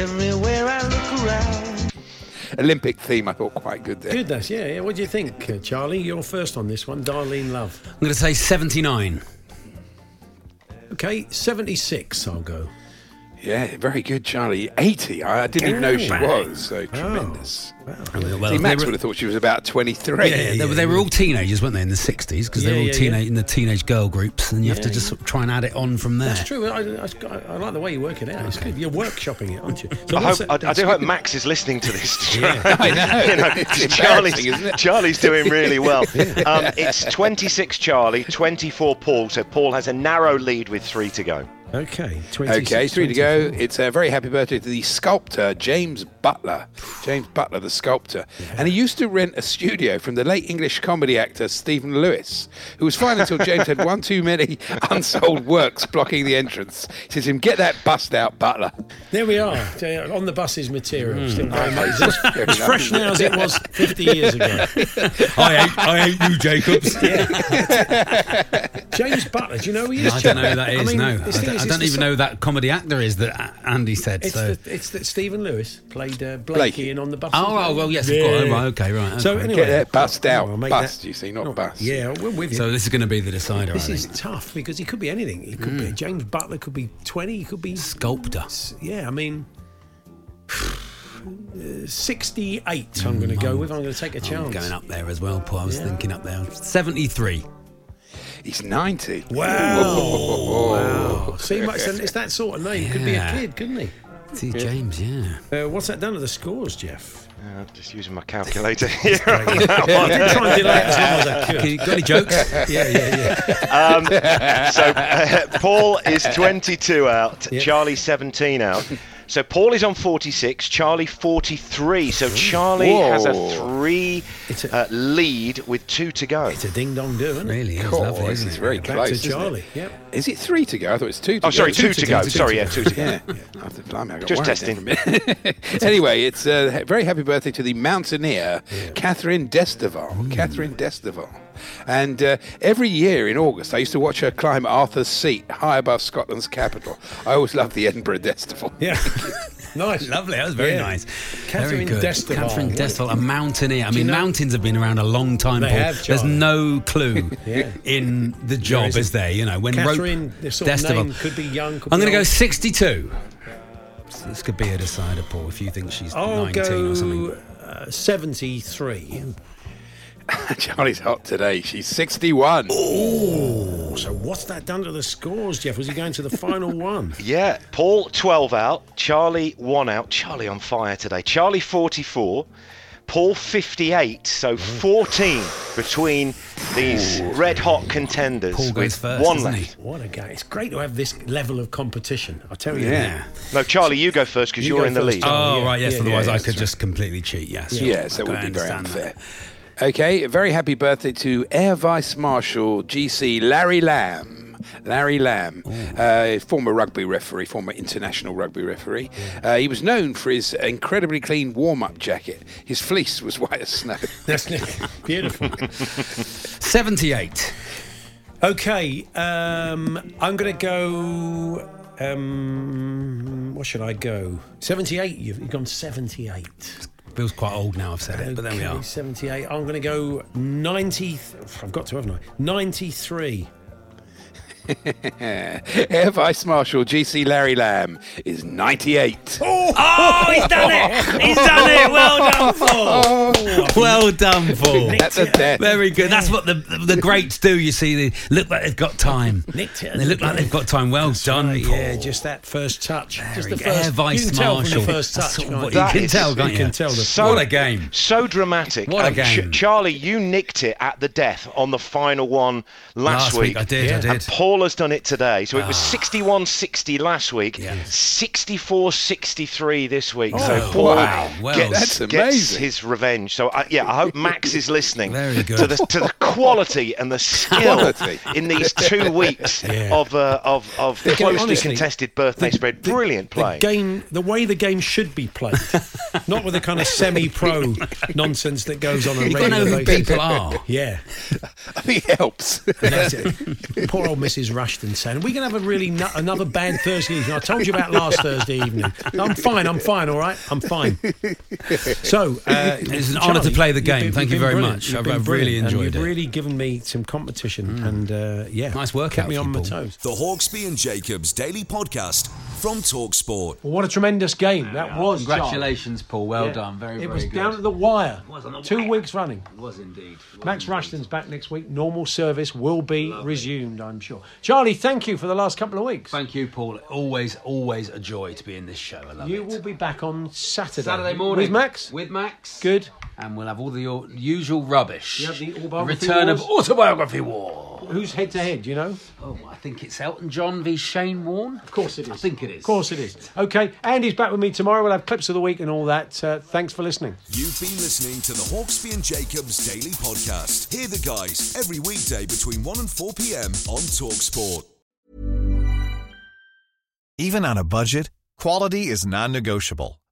Everywhere I look around. Olympic theme, I thought quite good there. Goodness, yeah, yeah. What do you think, uh, Charlie? You're first on this one. Darlene Love. I'm going to say 79. Okay, 76, I'll go. Yeah, very good, Charlie. 80. I, I didn't even know she Bang. was. So tremendous. Well, See, Max were- would have thought she was about 23. Yeah, they, were- they were all teenagers, weren't they, in the 60s? Because they Yeah, were all yeah, teenage yeah. in the teenage girl groups, and you have to just yeah. sort of try and add it on from there. That's true. I, I, I like the way you work it out. It's good. You're workshopping it, aren't you? So I, hope, that- I, I do hope Max is listening to this. Yeah. I know. You know, It's 'cause Charlie's, isn't it? Charlie's doing really well. Um, it's 26 Charlie, 24 Paul. So Paul has a narrow lead with three to go. Okay, 26, Okay, three to go. 24. It's a very happy birthday to the sculptor, James Butler. James Butler, the sculptor. And he used to rent a studio from the late English comedy actor Stephen Lewis, who was fine until James had one too many unsold works blocking the entrance. He says him, Get that bust out, Butler. There we are. On the bus's material. Hmm. Still. It's as, as fresh now as it was 50 years ago. I hate, I hate you, Jacobs. James Butler, do you know who he is? I don't know who that is. I mean, no, this I thing don't, is, I don't even sa- know who that comedy actor is that Andy said. It's, so. the, it's that Stephen Lewis played uh, Blakey, Blakey. in On the Bus. Oh, oh, well, yes, of course. Oh, right, okay, right, So okay. anyway, Get that bust out. I'll make Bust, that- you see, not no, bust. Yeah, we're with you. So this is going to be the decider. this I is tough because he could be anything. He could Hmm. be James Butler. Could be twenty. He could be sculptor. Yeah, I mean, uh, sixty-eight. I'm going to go with. I'm going to take a I'm chance. going up there as well, Paul. I was Yeah. thinking up there. 73. He's 90. Wow! wow! See, Max, it's that sort of name. Could be a kid, couldn't he? See, James, yeah. Uh, what's that done to the scores, Jeff? Uh, just using my calculator here. I did try and delay it as long as I could. Can got any jokes? yeah, yeah, yeah. Um, so uh, Paul is 22 out, Yeah. Charlie 17 out. So Paul is on 46, Charlie 43. So Charlie has a three It's a- uh, lead with two to go. It's a ding dong do, isn't it? Really is Cool. lovely, This isn't is it? very Back close. to isn't it? Charlie. Yep. Is it three to go? I thought it was two to Oh, go. sorry, two, to go. two Sorry, to yeah, two to go. Yeah. After blimey, I got Just testing. there a minute. anyway, it's a very happy birthday to the mountaineer, Catherine Destivelle. Catherine Destivelle. And uh, every year in August, I used to watch her climb Arthur's Seat high above Scotland's capital. I always loved the Edinburgh Destival. Yeah. nice. Lovely, that was very Yeah. nice. Catherine very good. Destivelle. Catherine Destivelle, a mountaineer. I Do you mean, know- mountains have been around a long time. They Paul. have, There's no clue Yeah. in the job, isn't. is there? You know, when Catherine, rope the sort of Destivelle. name could be young. Could I'm going to go old. 62. This could be a decider, Paul, if you think she's I'll 19 or something. uh, 73. Charlie's hot today. She's 61. Oh, so what's that done to the scores, Jeff? Was he going to the final one? Yeah, Paul 12 out, Charlie 1 out. Charlie on fire today. Charlie 44, Paul 58. So 14 between these red hot contenders Paul goes with first, one doesn't left. he? What a guy. It's great to have this level of competition. I'll tell you Yeah. that. No, Charlie, you go first because You you are go in the first, lead. Charlie. Oh, yeah, right, yes, yeah, otherwise yeah, I that's could right. just completely cheat, yes. Yes, that I would be very understand unfair. Okay, very happy birthday to Air Vice Marshal GC Larry Lamb. Larry Lamb, uh, former rugby referee, former international rugby referee. Uh, he was known for his incredibly clean warm up jacket. His fleece was white as snow. That's beautiful. 78. Okay, um, I'm going to go. Um, what should I go? 78. You've, you've gone 78. Feels quite old now, I've said it, but there we are. 78. I'm going to go 90. I've got to, haven't I? 93. Air Vice Marshal GC Larry Lamb is 98. Oh, he's done it! He's done it! Well done, Paul! Well done, Paul. That's a death. Very good. That's what the the greats do. You see, they look like they've got time. Nicked it. They look like they've got time. Well done, Right, Paul. yeah, just that first touch. just the first. Air Vice you can tell Marshal. from the first touch. what- can't you you? can is- tell, can't you you? can tell the So- what a game! So dramatic. What a Um, game. Charlie, you nicked it at the death on the final one last, Last week, I did, I did. And Paul has done it today. So it was Ah. 61 60 last week, Yeah. 64 63 this week. so Oh, Paul wow. Well, gets, that's gets his revenge. So I, yeah, I hope Max is listening to the to the quality and the skill in these two weeks Yeah. of uh, of of The closely honestly, contested birthday spread. Brilliant The play. game, the way the game should be played, not with the kind of semi-pro nonsense that goes on a You've got to know who people are. Yeah, I think it helps. Poor old Mrs. Mrs. Rushton saying? We're going to have a really nu- another band Thursday evening. I told you about last Thursday evening. I'm fine. I'm fine. All right. I'm fine. So uh, It's an honour to play the game. been- Thank you've you been very brilliant. much. You've I've- I've really enjoyed you've it. really given me some competition, and uh, yeah, Nice workout kept me on my toes. The Hawksbee and Jacobs Daily Podcast from Talksport. Well, what a tremendous game that was. Charlie. Congratulations, Paul. Well Yeah. done. Very, It very was good. down to the wire. was on the Two wire. weeks running. It was indeed. It was Max indeed. Rushton's back next week. Normal service will be resumed, I'm sure. Charlie, thank you for the last couple of weeks. Thank you, Paul. Always, always a joy to be in this show. I love You it. will be back on Saturday. Saturday morning With Max? With Max. Good. And we'll have all the usual rubbish. You have the The return of autobiography war. Who's head to head, you know? Oh, I think it's Elton John v Shane Warne. Of course it is. I think it is. Of course it is. Okay, Andy's back with me tomorrow. We'll have clips of the week and all that. Uh, thanks for listening. You've been listening to the Hawksbee and Jacobs Daily Podcast. Hear the guys every weekday between 1 and 4 p.m. on Talksport. Even on a budget, quality is non-negotiable.